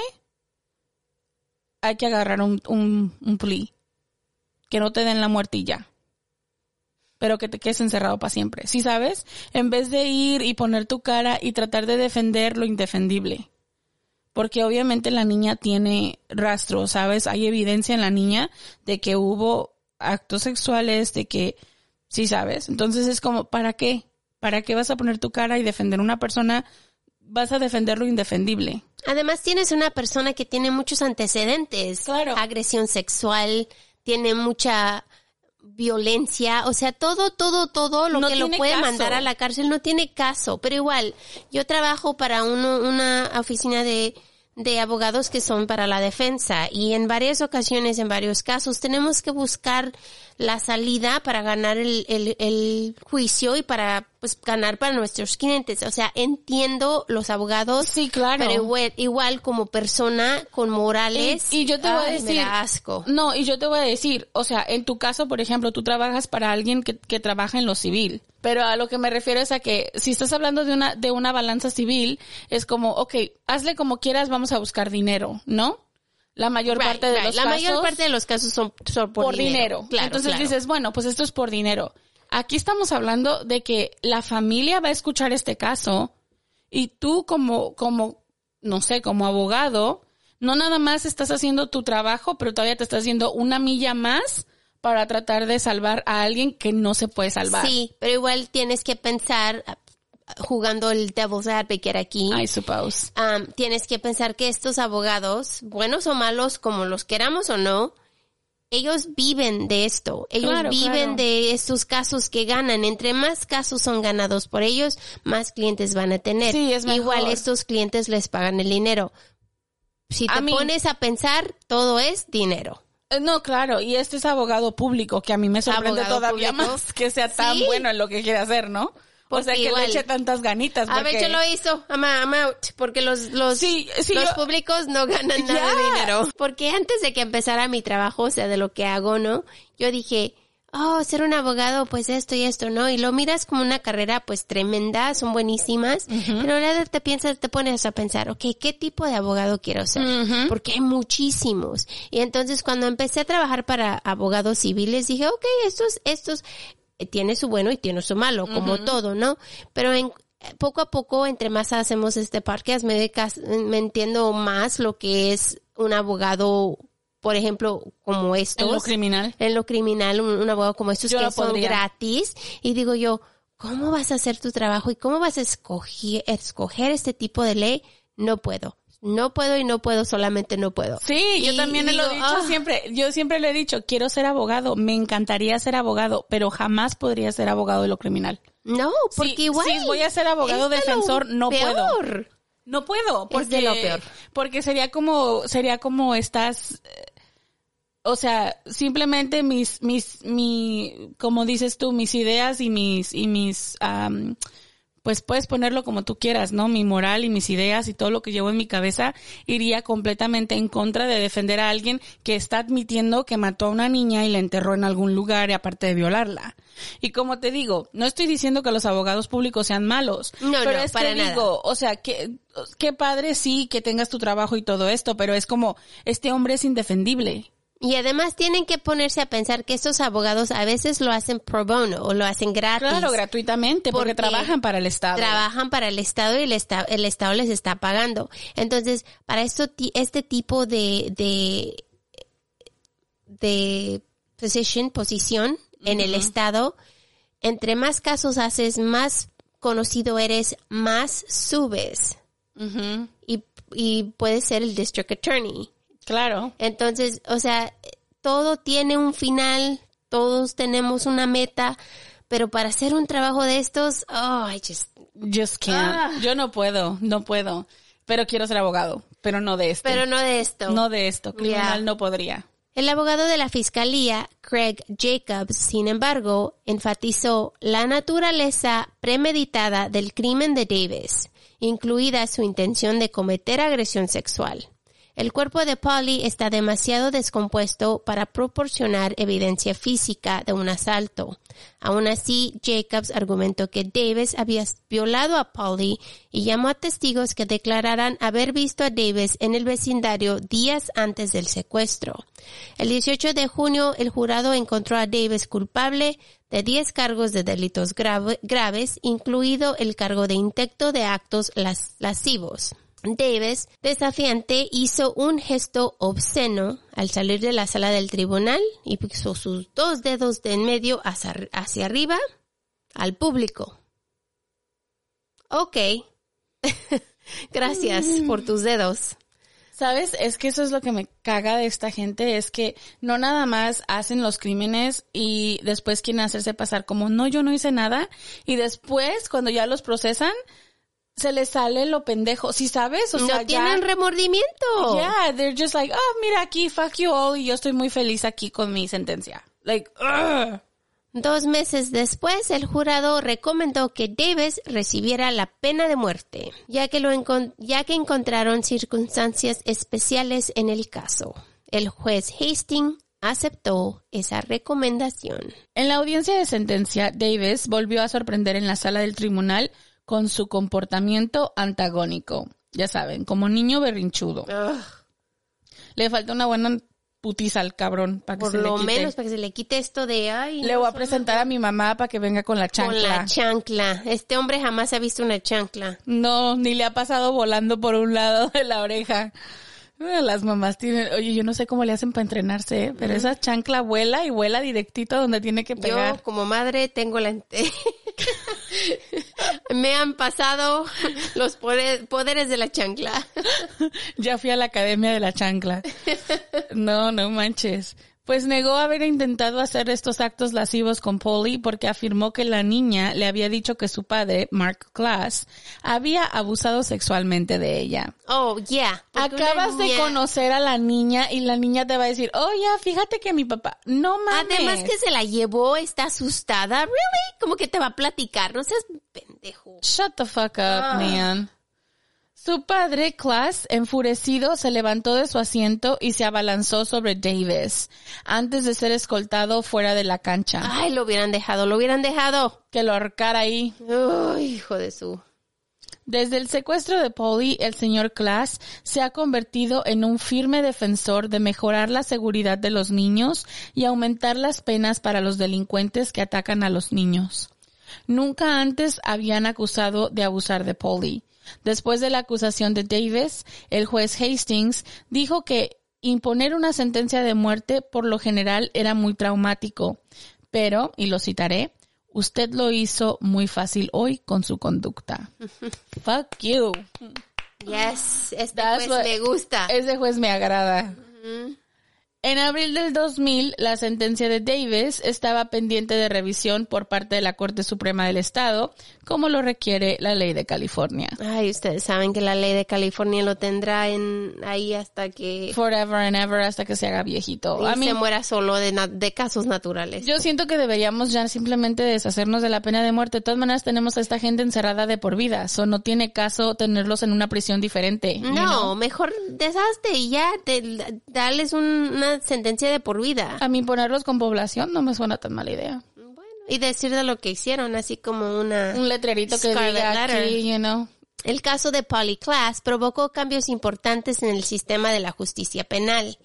hay que agarrar un, un, un plea. Que no te den la ya. Pero que te quedes encerrado para siempre. ¿Sí sabes? En vez de ir y poner tu cara y tratar de defender lo indefendible. Porque obviamente la niña tiene rastro, ¿sabes? Hay evidencia en la niña de que hubo actos sexuales, de que, sí sabes. Entonces es como, ¿para qué? ¿Para qué vas a poner tu cara y defender a una persona? Vas a defender lo indefendible. Además tienes una persona que tiene muchos antecedentes. Claro. Agresión sexual, tiene mucha violencia, o sea, todo, todo, todo lo No que lo puede caso. mandar a la cárcel no tiene caso. Pero igual, yo trabajo para uno, una oficina de, de abogados que son para la defensa. Y en varias ocasiones, en varios casos, tenemos que buscar la salida para ganar el, el, el juicio y para pues ganar para nuestros clientes. O sea, entiendo los abogados, Sí, claro. pero igual, igual como persona con morales. Y, y yo te voy a me decir. da asco. No, y yo te voy a decir, o sea, en tu caso, por ejemplo, tú trabajas para alguien que, que trabaja en lo civil. Pero a lo que me refiero es a que si estás hablando de una, de una balanza civil, es como, ok, hazle como quieras, vamos a buscar dinero, ¿no? La mayor Right, parte de right. los la casos. mayor parte de los casos son, son por, por, dinero. Claro, Entonces claro. dices, bueno, pues esto es por dinero. Aquí estamos hablando de que la familia va a escuchar este caso y tú como, como, no sé, como abogado, no nada más estás haciendo tu trabajo, pero todavía te estás haciendo una milla más para tratar de salvar a alguien que no se puede salvar. Sí, pero igual tienes que pensar, jugando el devil's advocate aquí, I suppose. um, tienes que pensar que estos abogados, buenos o malos, como los queramos o no, ellos viven de esto, ellos Claro, viven claro. de estos casos que ganan. Entre más casos son ganados por ellos, más clientes van a tener. Sí, es mejor. Igual estos clientes les pagan el dinero. Si A te mí- pones a pensar, todo es dinero. Eh, No, claro, y este es abogado público, que a mí me sorprende Abogado todavía público. más que sea tan Sí. bueno en lo que quiere hacer, ¿no? O Porque sea, que igual- le eche tantas ganitas. A ver, porque- yo lo hizo. I'm, I'm out. Porque los, los, Sí, sí, los yo- públicos no ganan nada de dinero. Porque antes de que empezara mi trabajo, o sea, de lo que hago, ¿no? Yo dije, oh, ser un abogado, pues esto y esto, ¿no? Y lo miras como una carrera, pues tremenda, son buenísimas. Pero ahora te piensas, te pones a pensar, ok, ¿qué tipo de abogado quiero ser? Porque hay muchísimos. Y entonces cuando empecé a trabajar para abogados civiles, dije, ok, estos, estos, tiene su bueno y tiene su malo, como todo, ¿no? Pero en, poco a poco, entre más hacemos este podcast, me, me entiendo más lo que es un abogado, por ejemplo, como estos. En lo criminal. En lo criminal, un, un abogado como estos Yo que son gratis. Y digo yo, ¿cómo vas a hacer tu trabajo y cómo vas a escoger, escoger este tipo de ley? No puedo. No puedo y no puedo, solamente no puedo. Sí, yo también lo he dicho "Ah". siempre. Yo siempre le he dicho, quiero ser abogado, me encantaría ser abogado, pero jamás podría ser abogado de lo criminal. No, porque igual. si voy a ser abogado es de defensor, no puedo. peor. No puedo, porque, Es de lo peor. porque sería como, sería como estas, eh, o sea, simplemente mis, mis, mi, como dices tú, mis ideas y mis, y mis, pues puedes ponerlo como tú quieras, ¿no? Mi moral y mis ideas y todo lo que llevo en mi cabeza iría completamente en contra de defender a alguien que está admitiendo que mató a una niña y la enterró en algún lugar y aparte de violarla. Y como te digo, no estoy diciendo que los abogados públicos sean malos, No, pero no, es para que nada. digo, o sea, que qué padre sí que tengas tu trabajo y todo esto, pero es como este hombre es indefendible. Y además tienen que ponerse a pensar que estos abogados a veces lo hacen pro bono o lo hacen gratis. Claro, gratuitamente, porque, Porque trabajan para el Estado. Trabajan para el Estado y el, esta- el Estado les está pagando. Entonces, para esto, este tipo de, de, de position, posición en el Estado, entre más casos haces, más conocido eres, más subes. Y, y puedes ser el District Attorney. Claro. Entonces, o sea, todo tiene un final, todos tenemos una meta, pero para hacer un trabajo de estos, oh, I just, Just can't. Ah. Yo no puedo, no puedo. Pero quiero ser abogado, pero no de esto. pero no de esto. no de esto. Criminal Ya. no podría. El abogado de la fiscalía, Craig Jacobs, sin embargo, enfatizó la naturaleza premeditada del crimen de Davis, incluida su intención de cometer agresión sexual. El cuerpo de Polly está demasiado descompuesto para proporcionar evidencia física de un asalto. Aún así, Jacobs argumentó que Davis había violado a Polly y llamó a testigos que declararan haber visto a Davis en el vecindario días antes del secuestro. El 18 de junio, el jurado encontró a Davis culpable de 10 cargos de delitos grave- graves, incluido el cargo de intento de actos las- lascivos. Davis, desafiante, hizo un gesto obsceno al salir de la sala del tribunal y puso sus dos dedos de en medio hacia, hacia arriba al público. Ok. Gracias por tus dedos. ¿Sabes? Es que eso es lo que me caga de esta gente, es que no nada más hacen los crímenes y después quieren hacerse pasar como, no, yo no hice nada, y después, cuando ya los procesan, se les sale lo pendejo, ¿sí sabes? O sea, no tienen ya, remordimiento. yeah, they're just like, oh, mira aquí, fuck you all, y yo estoy muy feliz aquí con mi sentencia. Like, ugh. Dos meses después, el jurado recomendó que Davis recibiera la pena de muerte, ya que, lo ya que encontraron circunstancias especiales en el caso. El juez Hastings aceptó esa recomendación. En la audiencia de sentencia, Davis volvió a sorprender en la sala del tribunal con su comportamiento antagónico. Ya saben, como niño berrinchudo. Le falta una buena putiza al cabrón para que Por se le lo quite. menos para que se le quite esto de ay. Le no, voy a presentar a mi mamá para que venga con la chancla. Con la chancla. Este hombre jamás ha visto una chancla. no, ni le ha pasado volando por un lado de la oreja. Las mamás tienen, oye, yo no sé cómo le hacen para entrenarse, ¿eh? pero esa chancla vuela y vuela directito donde tiene que pegar. Yo como madre tengo la... Me han pasado los pode- poderes de la chancla. Ya fui a la academia de la chancla. No, no manches. Pues negó haber intentado hacer estos actos lascivos con Polly porque afirmó que la niña le había dicho que su padre, Mark Glass, había abusado sexualmente de ella. Oh, yeah. Acabas de conocer a la niña y la niña te va a decir, oh ya, fíjate que mi papá, no mames. Además que se la llevó, está asustada. ¿Really? Como que te va a platicar. No seas pendejo. Shut the fuck up, Ah. man. Su padre, Class, enfurecido, se levantó de su asiento y se abalanzó sobre Davis, antes de ser escoltado fuera de la cancha. Ay, lo hubieran dejado, lo hubieran dejado. Que lo ahorcara ahí. Ay, hijo de su. Desde el secuestro de Polly, el señor Class se ha convertido en un firme defensor de mejorar la seguridad de los niños y aumentar las penas para los delincuentes que atacan a los niños. Nunca antes habían acusado de abusar de Polly. Después de la acusación de Davis, el juez Hastings dijo que imponer una sentencia de muerte por lo general era muy traumático, pero, y lo citaré, usted lo hizo muy fácil hoy con su conducta. Fuck you. Yes, este That's juez what- me gusta. Ese juez me agrada. En abril del 2000, la sentencia de Davis estaba pendiente de revisión por parte de la Corte Suprema del Estado, como lo requiere la ley de California. Ay, ustedes saben que la ley de California lo tendrá en ahí hasta que Forever and ever hasta que se haga viejito. y A mí, se muera solo de, de casos naturales. yo siento que deberíamos ya simplemente deshacernos de la pena de muerte. De todas maneras, tenemos a esta gente encerrada de por vida. So, no tiene caso tenerlos en una prisión diferente. you no, know? mejor deshazte y ya, te, dales un- una sentencia de por vida. A mí ponerlos con población no me suena tan mala idea. Bueno, y decir de lo que hicieron, así como una... Un letrerito que diga aquí, you know. El caso de Polly Klaas provocó cambios importantes en el sistema de la justicia penal.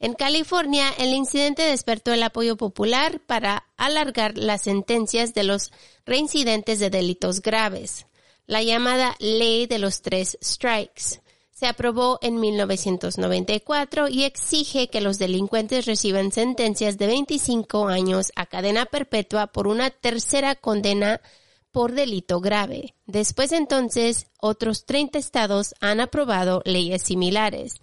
En California, el incidente despertó el apoyo popular para alargar las sentencias de los reincidentes de delitos graves. La llamada Ley de los Tres Strikes se aprobó en 1994 y exige que los delincuentes reciban sentencias de 25 años a cadena perpetua por una tercera condena por delito grave. Después entonces, otros 30 estados han aprobado leyes similares.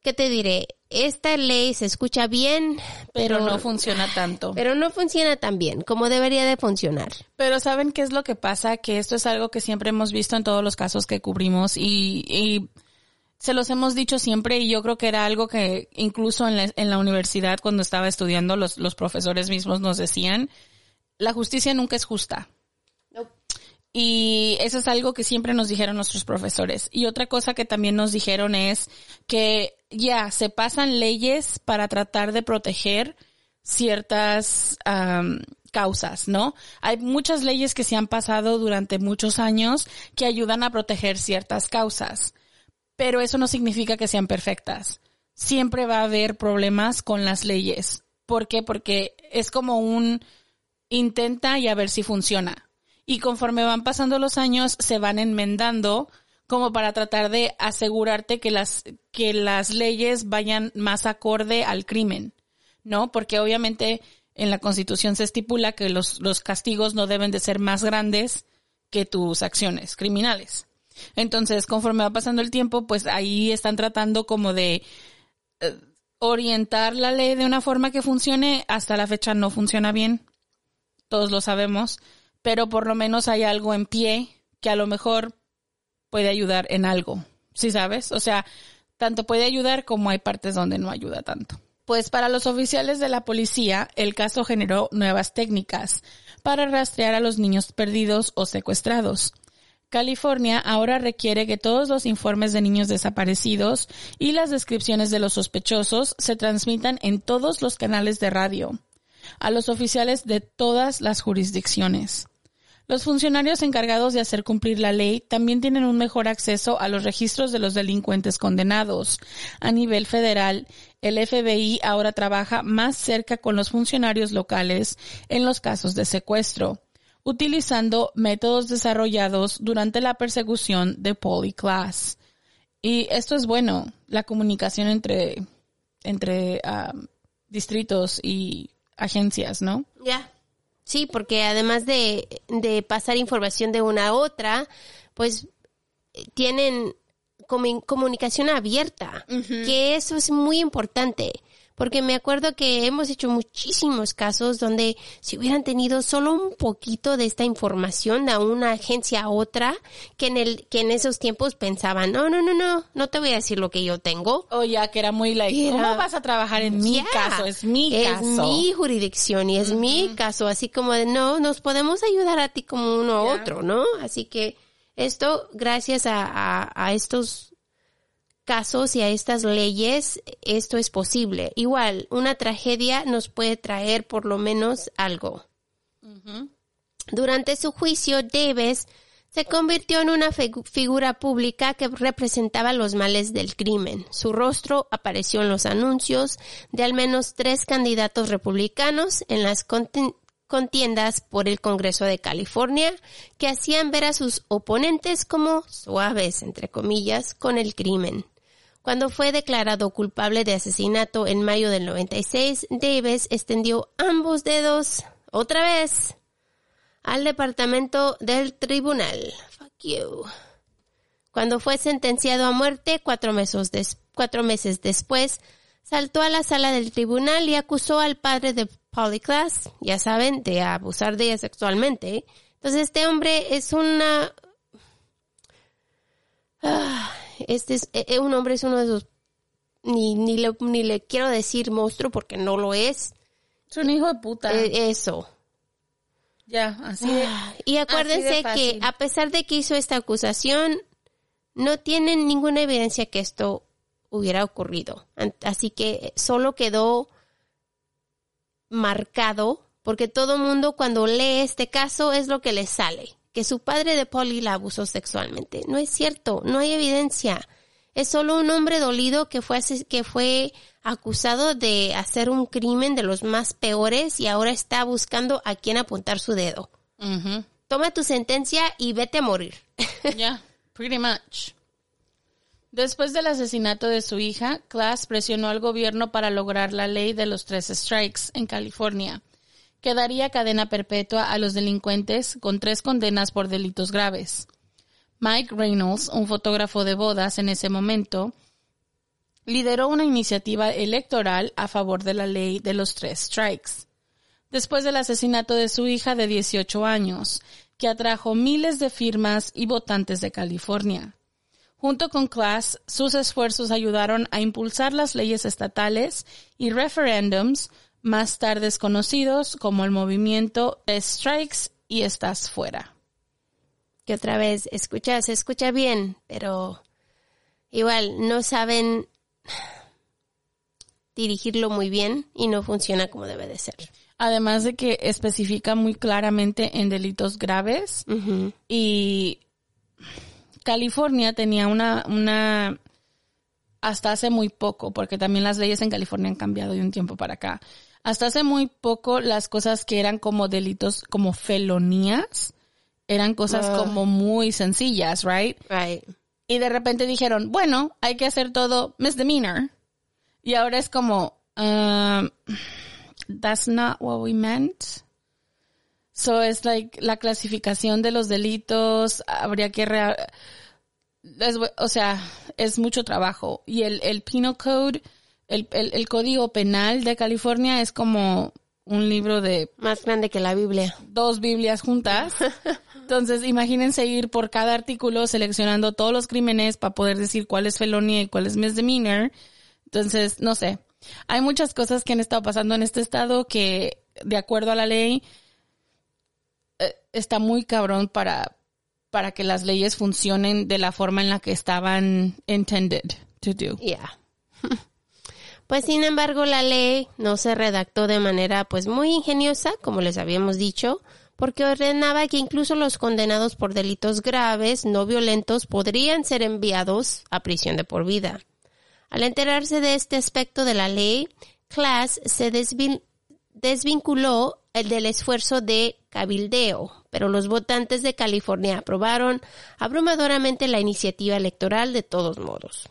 ¿Qué te diré? Esta ley se escucha bien, Pero pero, no funciona tanto. pero no funciona tan bien como debería de funcionar. Pero ¿saben qué es lo que pasa? Que esto es algo que siempre hemos visto en todos los casos que cubrimos y, y se los hemos dicho siempre y yo creo que era algo que incluso en la, en la universidad cuando estaba estudiando los, los profesores mismos nos decían, la justicia nunca es justa. Y eso es algo que siempre nos dijeron nuestros profesores. Y otra cosa que también nos dijeron es que ya se pasan leyes para tratar de proteger ciertas causas, ¿no? Hay muchas leyes que se han pasado durante muchos años que ayudan a proteger ciertas causas, pero eso no significa que sean perfectas. Siempre va a haber problemas con las leyes. ¿Por qué? Porque es como un intenta y a ver si funciona. Y conforme van pasando los años, se van enmendando como para tratar de asegurarte que las, que las leyes vayan más acorde al crimen, ¿no? Porque obviamente en la Constitución se estipula que los, los castigos no deben de ser más grandes que tus acciones criminales. Entonces, conforme va pasando el tiempo, pues ahí están tratando como de eh, orientar la ley de una forma que funcione. Hasta la fecha no funciona bien. Todos lo sabemos. Pero por lo menos hay algo en pie que a lo mejor puede ayudar en algo. ¿Sí sabes? O sea, tanto puede ayudar como hay partes donde no ayuda tanto. Pues para los oficiales de la policía, el caso generó nuevas técnicas para rastrear a los niños perdidos o secuestrados. California ahora requiere que todos los informes de niños desaparecidos y las descripciones de los sospechosos se transmitan en todos los canales de radio a los oficiales de todas las jurisdicciones. Los funcionarios encargados de hacer cumplir la ley también tienen un mejor acceso a los registros de los delincuentes condenados. A nivel federal, el FBI ahora trabaja más cerca con los funcionarios locales en los casos de secuestro, utilizando métodos desarrollados durante la persecución de Polyclass. Y esto es bueno, la comunicación entre, entre ah, distritos y agencias, ¿no? Ya. Sí, porque además de, de pasar información de una a otra, pues eh, tienen comu- comunicación abierta, que eso es muy importante. Porque me acuerdo que hemos hecho muchísimos casos donde si hubieran tenido solo un poquito de esta información de una agencia a otra, que en el, que en esos tiempos pensaban, no, no, no, no, no te voy a decir lo que yo tengo. O ya que era muy like, Era- ¿cómo vas a trabajar en mi caso? Es mi es caso. mi jurisdicción y es mi caso, así como de no, nos podemos ayudar a ti como uno a otro, ¿no? Así que esto, gracias a, a, a estos casos y a estas leyes, esto es posible. Igual, una tragedia nos puede traer por lo menos algo. Durante su juicio, Davis se convirtió en una figu- figura pública que representaba los males del crimen. Su rostro apareció en los anuncios de al menos tres candidatos republicanos en las conti- contiendas por el Congreso de California que hacían ver a sus oponentes como suaves, entre comillas, con el crimen. Cuando fue declarado culpable de asesinato en mayo del 96, Davis extendió ambos dedos otra vez al departamento del tribunal. Fuck you. Cuando fue sentenciado a muerte cuatro meses, des- cuatro meses después, saltó a la sala del tribunal y acusó al padre de Polly Class, ya saben, de abusar de ella sexualmente. Entonces este hombre es una... Ah, este es eh, eh, un hombre es uno de esos ni ni le, ni le quiero decir monstruo porque no lo es. Es un hijo de puta. Eh, eso. ya, así de... Y acuérdense Así de que a pesar de que hizo esta acusación, no tienen ninguna evidencia que esto hubiera ocurrido. Así que solo quedó marcado, porque todo mundo cuando lee este caso es lo que le sale, que su padre de Polly la abusó sexualmente. No es cierto, no hay evidencia. Es solo un hombre dolido que fue, que fue acusado de hacer un crimen de los más peores y ahora está buscando a quién apuntar su dedo. Toma tu sentencia y vete a morir. Ya, pretty much. Después del asesinato de su hija, Class presionó al gobierno para lograr la ley de los tres strikes en California, que daría cadena perpetua a los delincuentes con tres condenas por delitos graves. Mike Reynolds, un fotógrafo de bodas en ese momento, lideró una iniciativa electoral a favor de la ley de los tres strikes después del asesinato de su hija de 18 años, que atrajo miles de firmas y votantes de California. Junto con Class, sus esfuerzos ayudaron a impulsar las leyes estatales y referéndums más tarde conocidos como el movimiento Strikes y Estás Fuera. Que otra vez, escucha, se escucha bien, pero igual no saben dirigirlo muy bien y no funciona como debe de ser. Además de que especifica muy claramente en delitos graves y California tenía una, una, hasta hace muy poco, porque también las leyes en California han cambiado de un tiempo para acá. Hasta hace muy poco las cosas que eran como delitos, como felonías, eran cosas Ah. como muy sencillas, right? Right. Y de repente dijeron, bueno, hay que hacer todo misdemeanor. Y ahora es como, um, that's not what we meant. So es like la clasificación de los delitos, habría que, es- o sea, es mucho trabajo. Y el, el Penal Code, el, el, el código penal de California es como un libro de Más grande que la Biblia. dos Biblias juntas. Entonces, imagínense ir por cada artículo seleccionando todos los crímenes para poder decir cuál es felonía y cuál es misdemeanor. Entonces, no sé. Hay muchas cosas que han estado pasando en este estado que, de acuerdo a la ley, eh, está muy cabrón para, para que las leyes funcionen de la forma en la que estaban intended to do. Yeah. Pues sin embargo la ley no se redactó de manera pues muy ingeniosa, como les habíamos dicho, porque ordenaba que incluso los condenados por delitos graves, no violentos, podrían ser enviados a prisión de por vida. Al enterarse de este aspecto de la ley, Class se desvin- desvinculó el del esfuerzo de cabildeo, pero los votantes de California aprobaron abrumadoramente la iniciativa electoral de todos modos.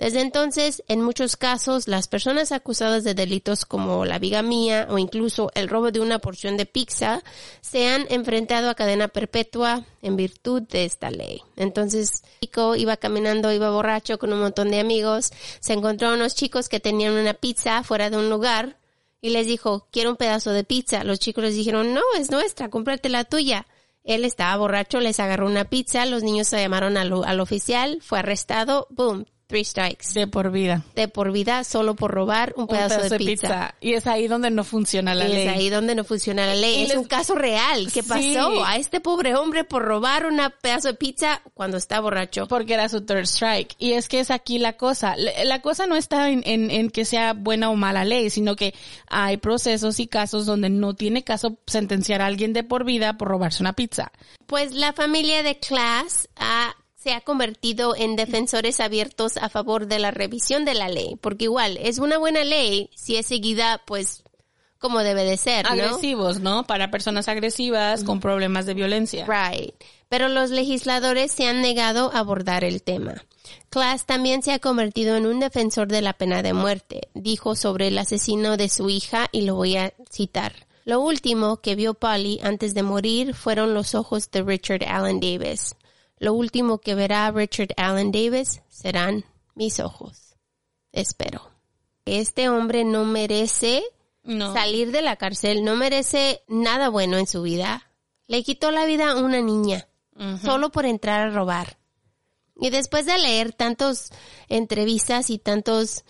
Desde entonces, en muchos casos, las personas acusadas de delitos como la bigamía o incluso el robo de una porción de pizza se han enfrentado a cadena perpetua en virtud de esta ley. Entonces, chico iba caminando, iba borracho con un montón de amigos, se encontró a unos chicos que tenían una pizza fuera de un lugar y les dijo, quiero un pedazo de pizza. Los chicos les dijeron, no, es nuestra, cómprate la tuya. Él estaba borracho, les agarró una pizza, los niños se llamaron al, al oficial, fue arrestado, boom, three strikes. De por vida. De por vida solo por robar un Un pedazo, de, pizza. Y es ahí donde no funciona la Y ley. es ahí donde no funciona la ley. Y es les- un caso real. ¿Qué Sí. pasó? A este pobre hombre por robar un pedazo de pizza cuando está borracho. porque era su third strike. Y es que es aquí la cosa. La la cosa no está en, en, en que sea buena o mala ley, sino que hay procesos y casos donde no tiene caso sentenciar a alguien de por vida por robarse una pizza. Pues la familia de Class ha- se ha convertido en defensores abiertos a favor de la revisión de la ley, porque igual es una buena ley si es seguida, pues, como debe de ser, ¿no? Agresivos, ¿no? Para personas agresivas con problemas de violencia. Right. Pero los legisladores se han negado a abordar el tema. Class también se ha convertido en un defensor de la pena de muerte. Dijo sobre el asesino de su hija y lo voy a citar. Lo último que vio Polly antes de morir fueron los ojos de Richard Allen Davis. Lo último que verá Richard Allen Davis serán mis ojos. Espero. que este hombre no merece No. salir de la cárcel, no merece nada bueno en su vida. Le quitó la vida a una niña solo por entrar a robar. Y después de leer tantos entrevistas y tantos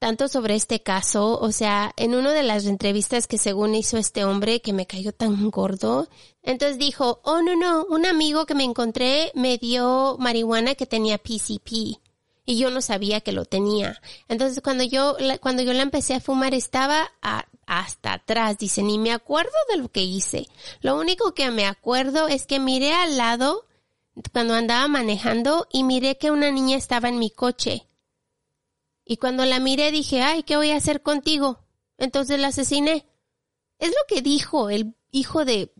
tanto sobre este caso, o sea, en una de las entrevistas que según hizo este hombre que me cayó tan gordo, entonces dijo, oh no, no, un amigo que me encontré me dio marihuana que tenía PCP y yo no sabía que lo tenía. Entonces cuando yo, cuando yo la empecé a fumar estaba hasta atrás, dice, ni me acuerdo de lo que hice. Lo único que me acuerdo es que miré al lado cuando andaba manejando y miré que una niña estaba en mi coche. Y cuando la miré dije, ay, ¿qué voy a hacer contigo? Entonces la asesiné. Es lo que dijo el hijo de...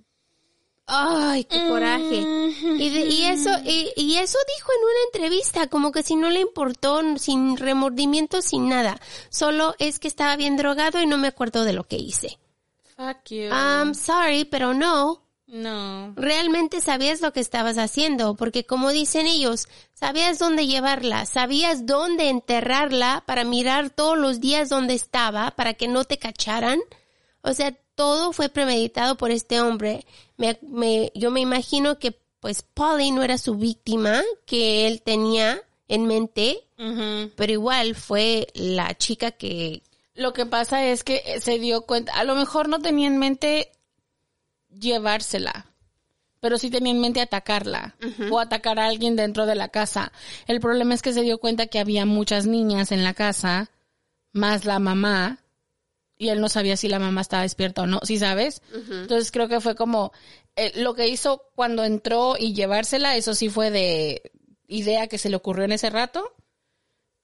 Ay, qué coraje. Y, de- y eso, y, y eso dijo en una entrevista, como que si no le importó, sin remordimiento, sin nada. Solo es que estaba bien drogado y no me acuerdo de lo que hice. Fuck you. I'm sorry, pero no. No. Realmente sabías lo que estabas haciendo, porque como dicen ellos, sabías dónde llevarla, sabías dónde enterrarla para mirar todos los días dónde estaba, para que no te cacharan. O sea, todo fue premeditado por este hombre. Me, me- yo me imagino que pues Polly no era su víctima que él tenía en mente, pero igual fue la chica que... Lo que pasa es que se dio cuenta, a lo mejor no tenía en mente llevársela, pero sí tenía en mente atacarla o atacar a alguien dentro de la casa. El problema es que se dio cuenta que había muchas niñas en la casa, más la mamá, y él no sabía si la mamá estaba despierta o no, ¿sí sabes? Entonces creo que fue como eh, lo que hizo cuando entró y llevársela, eso sí fue de idea que se le ocurrió en ese rato.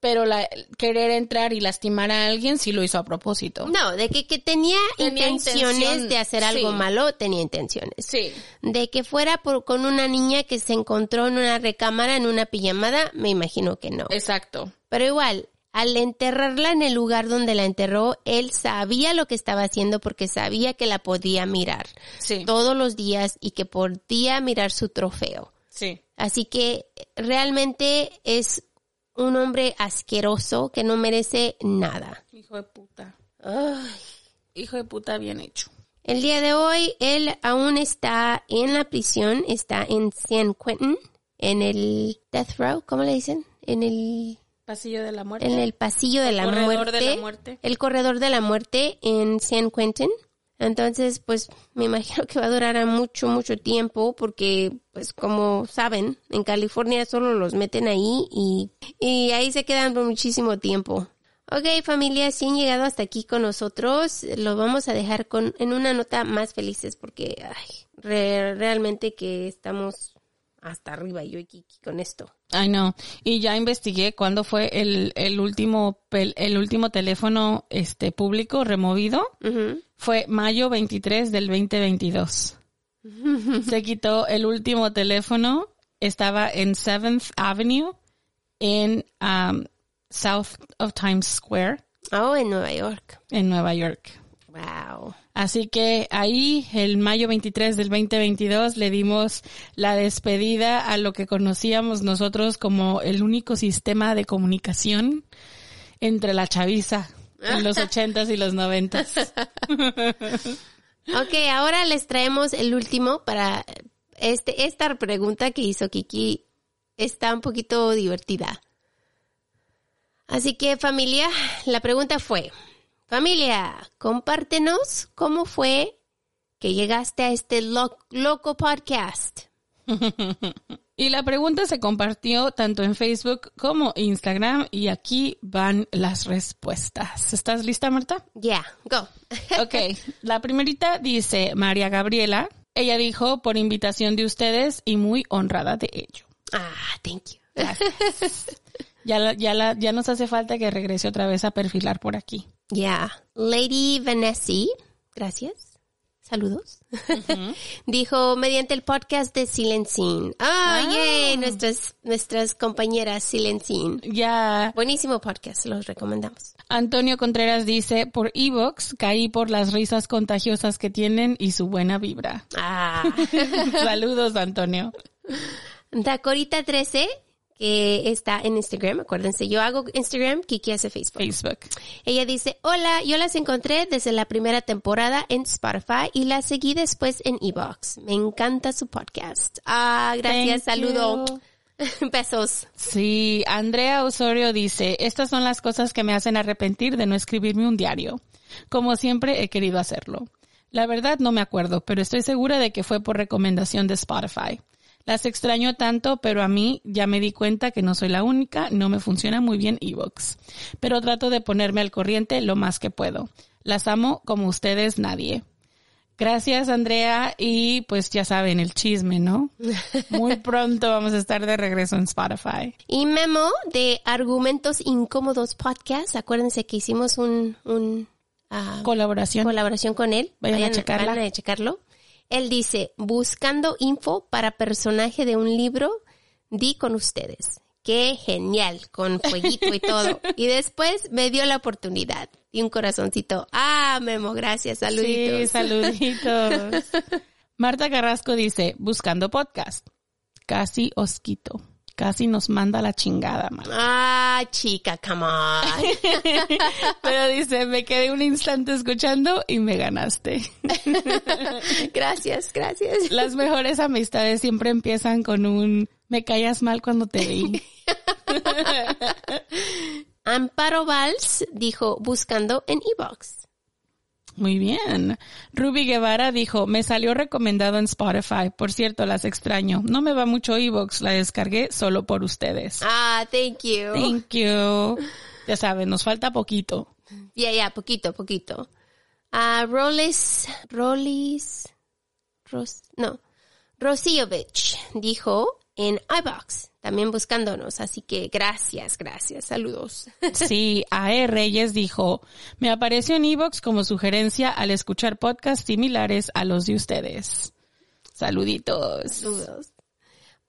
Pero la, querer entrar y lastimar a alguien sí lo hizo a propósito. No, de que, que tenía, Tenía intenciones intención, de hacer algo sí. malo, tenía intenciones. Sí. De que fuera por, con una niña que se encontró en una recámara en una pijamada, me imagino que no. Exacto. Pero igual, al enterrarla en el lugar donde la enterró, él sabía lo que estaba haciendo porque sabía que la podía mirar Sí. todos los días y que podía mirar su trofeo. Sí. Así que realmente es un hombre asqueroso que no merece nada. Hijo de puta. Ay. Hijo de puta bien hecho. El día de hoy él aún está en la prisión, está en San Quentin, en el death row, ¿cómo le dicen? En el Pasillo de la muerte. en el pasillo de El la corredor muerte, de la muerte. el corredor de la muerte en San Quentin. Entonces, pues me imagino que va a durar a mucho, mucho tiempo porque, pues como saben, en California solo los meten ahí y, y ahí se quedan por muchísimo tiempo. Ok, familia, si han llegado hasta aquí con nosotros, lo vamos a dejar con, en una nota más felices porque, ay, re- realmente que estamos hasta arriba yo y Kiki con esto. Ay, no. Y ya investigué cuándo fue el, el último el último teléfono este público removido. Fue mayo 23 del 2022. Se quitó el último teléfono. Estaba en 7th Avenue en um, South of Times Square Oh, en Nueva York. en Nueva York. Wow. Así que ahí, el mayo 23 del 2022, le dimos la despedida a lo que conocíamos nosotros como el único sistema de comunicación entre la chaviza en los ochentas y los noventas. Ok, ahora les traemos el último para este esta pregunta que hizo Kiki está un poquito divertida. Así que familia, la pregunta fue, familia, compártenos cómo fue que llegaste a este lo- loco podcast. Y la pregunta se compartió tanto en Facebook como Instagram y aquí van las respuestas. ¿Estás lista, Marta? Yeah, go. Ok, la primerita dice María Gabriela. Ella dijo por invitación de ustedes y muy honrada de ello. ah, thank you. Gracias. Ya, la- ya, la, ya nos hace falta que regrese otra vez a perfilar por aquí. Yeah. Lady Vanessa, gracias. Saludos. Dijo mediante el podcast de Silencín. Ah, yay, nuestras, nuestras compañeras Silencín. Ya Buenísimo podcast, los recomendamos. Antonio Contreras dice, por Evox caí por las risas contagiosas que tienen y su buena vibra. Ah. Saludos, Antonio. Dacorita 13 que está en Instagram. Acuérdense, yo hago Instagram, Kiki hace Facebook. Facebook. Ella dice, hola, yo las encontré desde la primera temporada en Spotify y las seguí después en Evox. Me encanta su podcast. Ah, gracias, Thank saludo. you. Besos. Sí, Andrea Osorio dice, estas son las cosas que me hacen arrepentir de no escribirme un diario. Como siempre he querido hacerlo. La verdad no me acuerdo, pero estoy segura de que fue por recomendación de Spotify. Las extraño tanto, pero a mí ya me di cuenta que no soy la única, no me funciona muy bien Evox. Pero trato de ponerme al corriente lo más que puedo. Las amo como ustedes nadie. Gracias, Andrea. Y pues ya saben, el chisme, ¿no? Muy pronto vamos a estar de regreso en Spotify. Y Memo de Argumentos Incómodos Podcast. Acuérdense que hicimos un, un ah, Colaboración. colaboración con él. Vayan a checarla. vayan a checarlo. Él dice, buscando info para personaje de un libro, di con ustedes. Qué genial, con fueguito y todo. Y después me dio la oportunidad. Y un corazoncito. Ah, Memo, gracias, saluditos. Sí, saluditos. Marta Carrasco dice, buscando podcast. Casi os quito. Casi nos manda la chingada, man. Ah, chica, come on. Pero dice, me quedé un instante escuchando y me ganaste. gracias, gracias. Las mejores amistades siempre empiezan con un, me callas mal cuando te vi. Amparo Valls dijo, buscando en Ebox. Muy bien. Ruby Guevara dijo, me salió recomendado en Spotify. Por cierto, las extraño. No me va mucho Evox, la descargué solo por ustedes. Ah, thank you. Thank you. Ya saben, nos falta poquito. Ya, ya, poquito, poquito. Ah, Roles, Rolis, Ros, no, Rosiovich dijo en iBox, también buscándonos. Así que gracias, gracias, saludos. Sí, A.E. Reyes dijo, me apareció en Evox como sugerencia al escuchar podcasts similares a los de ustedes. Saluditos. Saludos.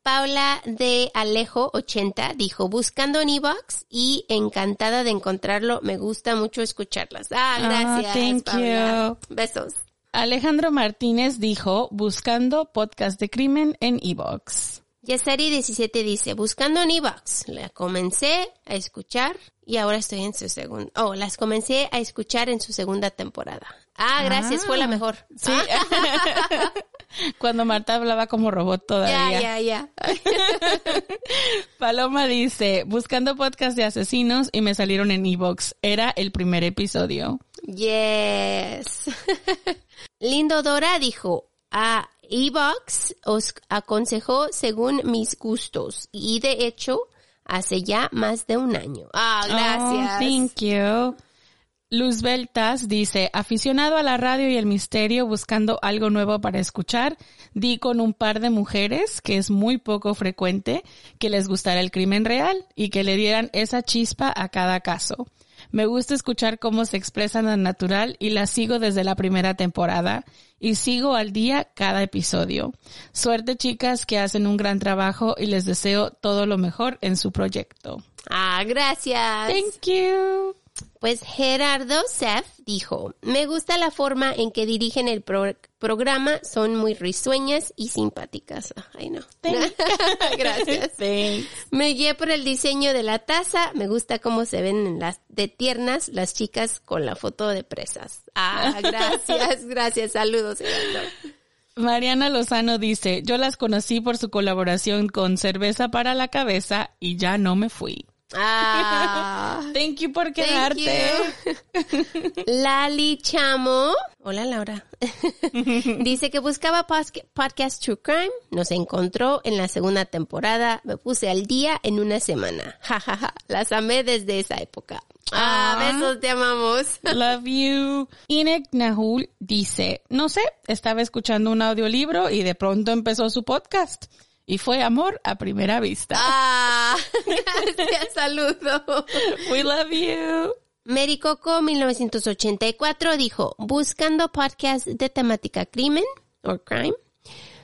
Paula de Alejo 80 dijo, buscando en Evox y encantada de encontrarlo, me gusta mucho escucharlas. Ah, gracias. thank Paula. Besos. Alejandro Martínez dijo, buscando podcast de crimen en Evox. Yasari 17 dice, buscando en Evox, la comencé a escuchar y ahora estoy en su segunda, oh, las comencé a escuchar en su segunda temporada. Ah, gracias, fue la mejor. Sí. Cuando Marta hablaba como robot todavía. Ya, ya, ya. Paloma dice, buscando podcast de asesinos y me salieron en Evox. Era el primer episodio. Yes. Lindo Dora dijo, a Evox os aconsejó según mis gustos y de hecho hace ya más de un año. Ah, gracias. Oh, thank you. Luz Beltas dice, aficionado a la radio y el misterio, buscando algo nuevo para escuchar, di con un par de mujeres, que es muy poco frecuente, que les gustara el crimen real y que le dieran esa chispa a cada caso. Me gusta escuchar cómo se expresan al natural y la sigo desde la primera temporada y sigo al día cada episodio. Suerte chicas que hacen un gran trabajo y les deseo todo lo mejor en su proyecto. Ah, gracias. Thank you. Pues Gerardo Sef dijo, me gusta la forma en que dirigen el pro- programa, son muy risueñas y simpáticas. Ay, no. Gracias. Thanks. Me guié por el diseño de la taza, me gusta cómo se ven en las de tiernas las chicas con la foto de presas. Ah, gracias, gracias, saludos. Gerardo. Mariana Lozano dice, yo las conocí por su colaboración con Cerveza para la Cabeza y ya no me fui. Ah. Thank you por quedarte. you. Lali Chamo. Hola Laura. Dice que buscaba podcast True Crime. Nos encontró en la segunda temporada. Me puse al día en una semana. Ja, ja, ja. Las amé desde esa época. Ah, Ah. besos, te amamos. Love you. Inek Nahul dice, no sé, estaba escuchando un audiolibro y de pronto empezó su podcast. Y fue amor a primera vista. Ah, gracias, saludo. We love you. Mary Coco 1984 dijo, buscando podcast de temática crimen o crime.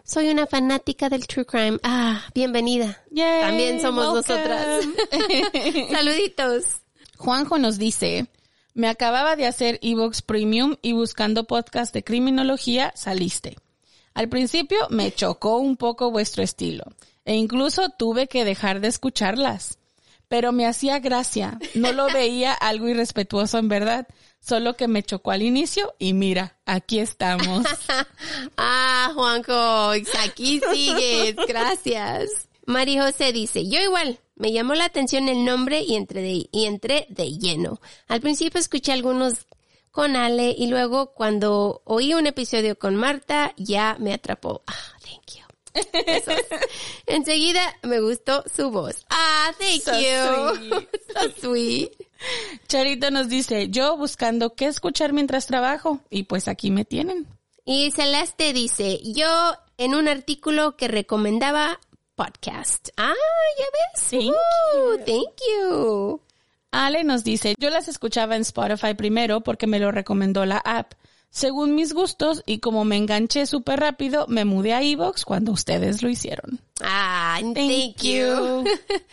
Soy una fanática del true crime. Ah, bienvenida. Yay, También somos welcome. nosotras. Saluditos. Juanjo nos dice, me acababa de hacer Evox Premium y buscando podcast de criminología saliste. Al principio me chocó un poco vuestro estilo. e incluso tuve que dejar de escucharlas. Pero me hacía gracia, no lo veía algo irrespetuoso en verdad, solo que me chocó al inicio y mira, aquí estamos. Ah, Juanjo, aquí sigues, gracias. Mari José dice, yo igual, me llamó la atención el nombre y entré de, y entré de lleno. Al principio escuché algunos con Ale y luego cuando oí un episodio con Marta ya me atrapó. Ah, thank you. Besos. Enseguida me gustó su voz. Ah, thank So you. sweet. so sweet. Charito nos dice, yo buscando qué escuchar mientras trabajo y pues aquí me tienen. Y Celeste dice, yo en un artículo que recomendaba podcast. Ah, ya ves. Thank Uh, thank you. Ale nos dice, yo las escuchaba en Spotify primero porque me lo recomendó la app. Según mis gustos y como me enganché súper rápido, me mudé a Evox cuando ustedes lo hicieron. Ah, thank, you.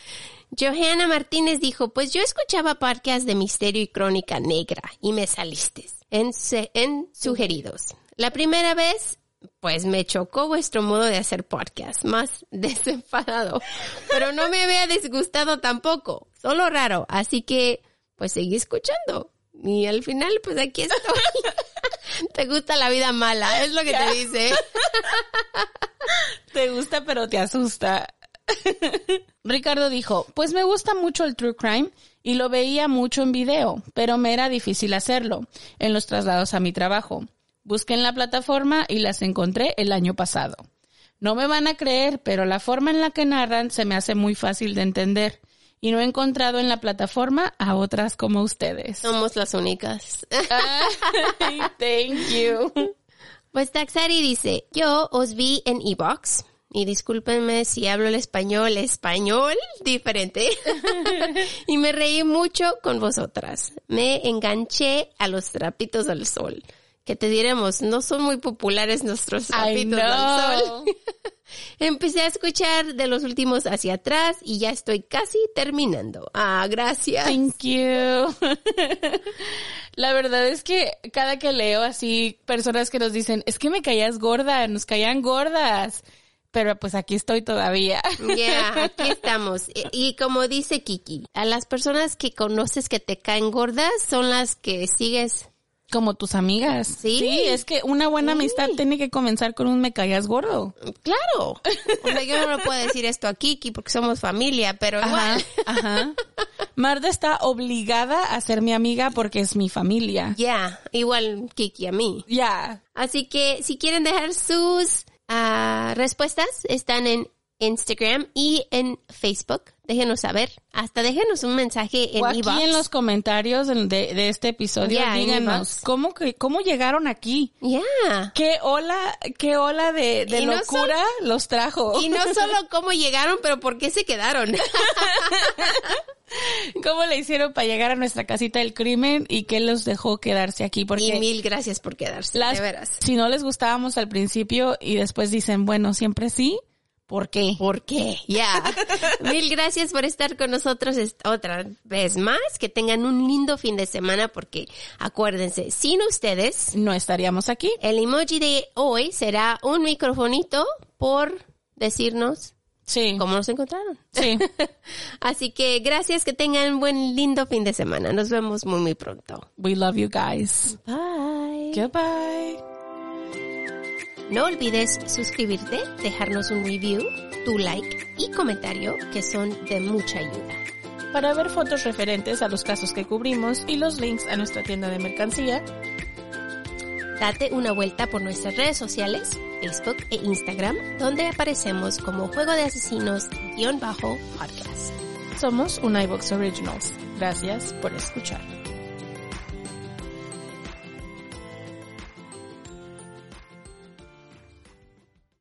Johanna Martínez dijo, pues yo escuchaba podcast de misterio y crónica negra y me saliste en, en sugeridos. La primera vez, pues me chocó vuestro modo de hacer podcast, más desenfadado, pero no me había disgustado tampoco, solo raro, así que pues seguí escuchando. Y al final, pues aquí estoy. te gusta la vida mala, es lo que te dice. Te gusta pero te asusta. Ricardo dijo, pues me gusta mucho el true crime y lo veía mucho en video, pero me era difícil hacerlo en los traslados a mi trabajo. Busqué en la plataforma y las encontré el año pasado. No me van a creer, pero la forma en la que narran se me hace muy fácil de entender y no he encontrado en la plataforma a otras como ustedes. Somos las únicas. Ay, thank you. Pues Taxari dice, yo os vi en Ebox. Y discúlpenme si hablo el español, español diferente. y me reí mucho con vosotras. Me enganché a los trapitos al sol. Que te diremos, no son muy populares nuestros I trapitos al sol. Empecé a escuchar de los últimos hacia atrás y ya estoy casi terminando. Ah, gracias. Thank you. La verdad es que cada que leo así personas que nos dicen, es que me caías gorda, nos caían gordas. Pero pues aquí estoy todavía. Ya, aquí estamos. Y, y como dice Kiki, a las personas que conoces que te caen gordas son las que sigues. Como tus amigas. Sí. es que una buena amistad tiene que comenzar con un me caías gordo. Claro. O sea, yo no le puedo decir esto a Kiki porque somos familia, pero igual. ajá. Marta está obligada a ser mi amiga porque es mi familia. Ya, igual Kiki a mí. Ya. Así que si quieren dejar sus ah, respuestas, están en Instagram y en Facebook. Déjenos saber. Hasta déjenos un mensaje en o aquí en los comentarios de, de este episodio, díganos. ¿cómo, que, ¿cómo llegaron aquí? Ya. ¿Qué ola, qué ola de, de Y no locura los trajo? Y no solo cómo llegaron, pero por qué se quedaron. ¿Cómo le hicieron para llegar a nuestra casita del crimen y qué los dejó quedarse aquí? Porque Y mil gracias por quedarse, las- de veras. si no les gustábamos al principio y después dicen, bueno, siempre sí, ¿por qué? ¿Por qué? Ya. Mil gracias por estar con nosotros otra vez más. Que tengan un lindo fin de semana porque acuérdense, sin ustedes, No estaríamos aquí. el emoji de hoy será un microfonito por decirnos Sí. cómo nos encontraron. Sí. Así que gracias, que tengan un buen lindo fin de semana. Nos vemos muy muy pronto. We love you guys. Bye. Goodbye. No olvides suscribirte, dejarnos un review, tu like y comentario que son de mucha ayuda. Para ver fotos referentes a los casos que cubrimos y los links a nuestra tienda de mercancía, Date una vuelta por nuestras redes sociales, Facebook e Instagram, donde aparecemos como Juego de Asesinos-podcast. somos un iBox Originals. Gracias por escuchar.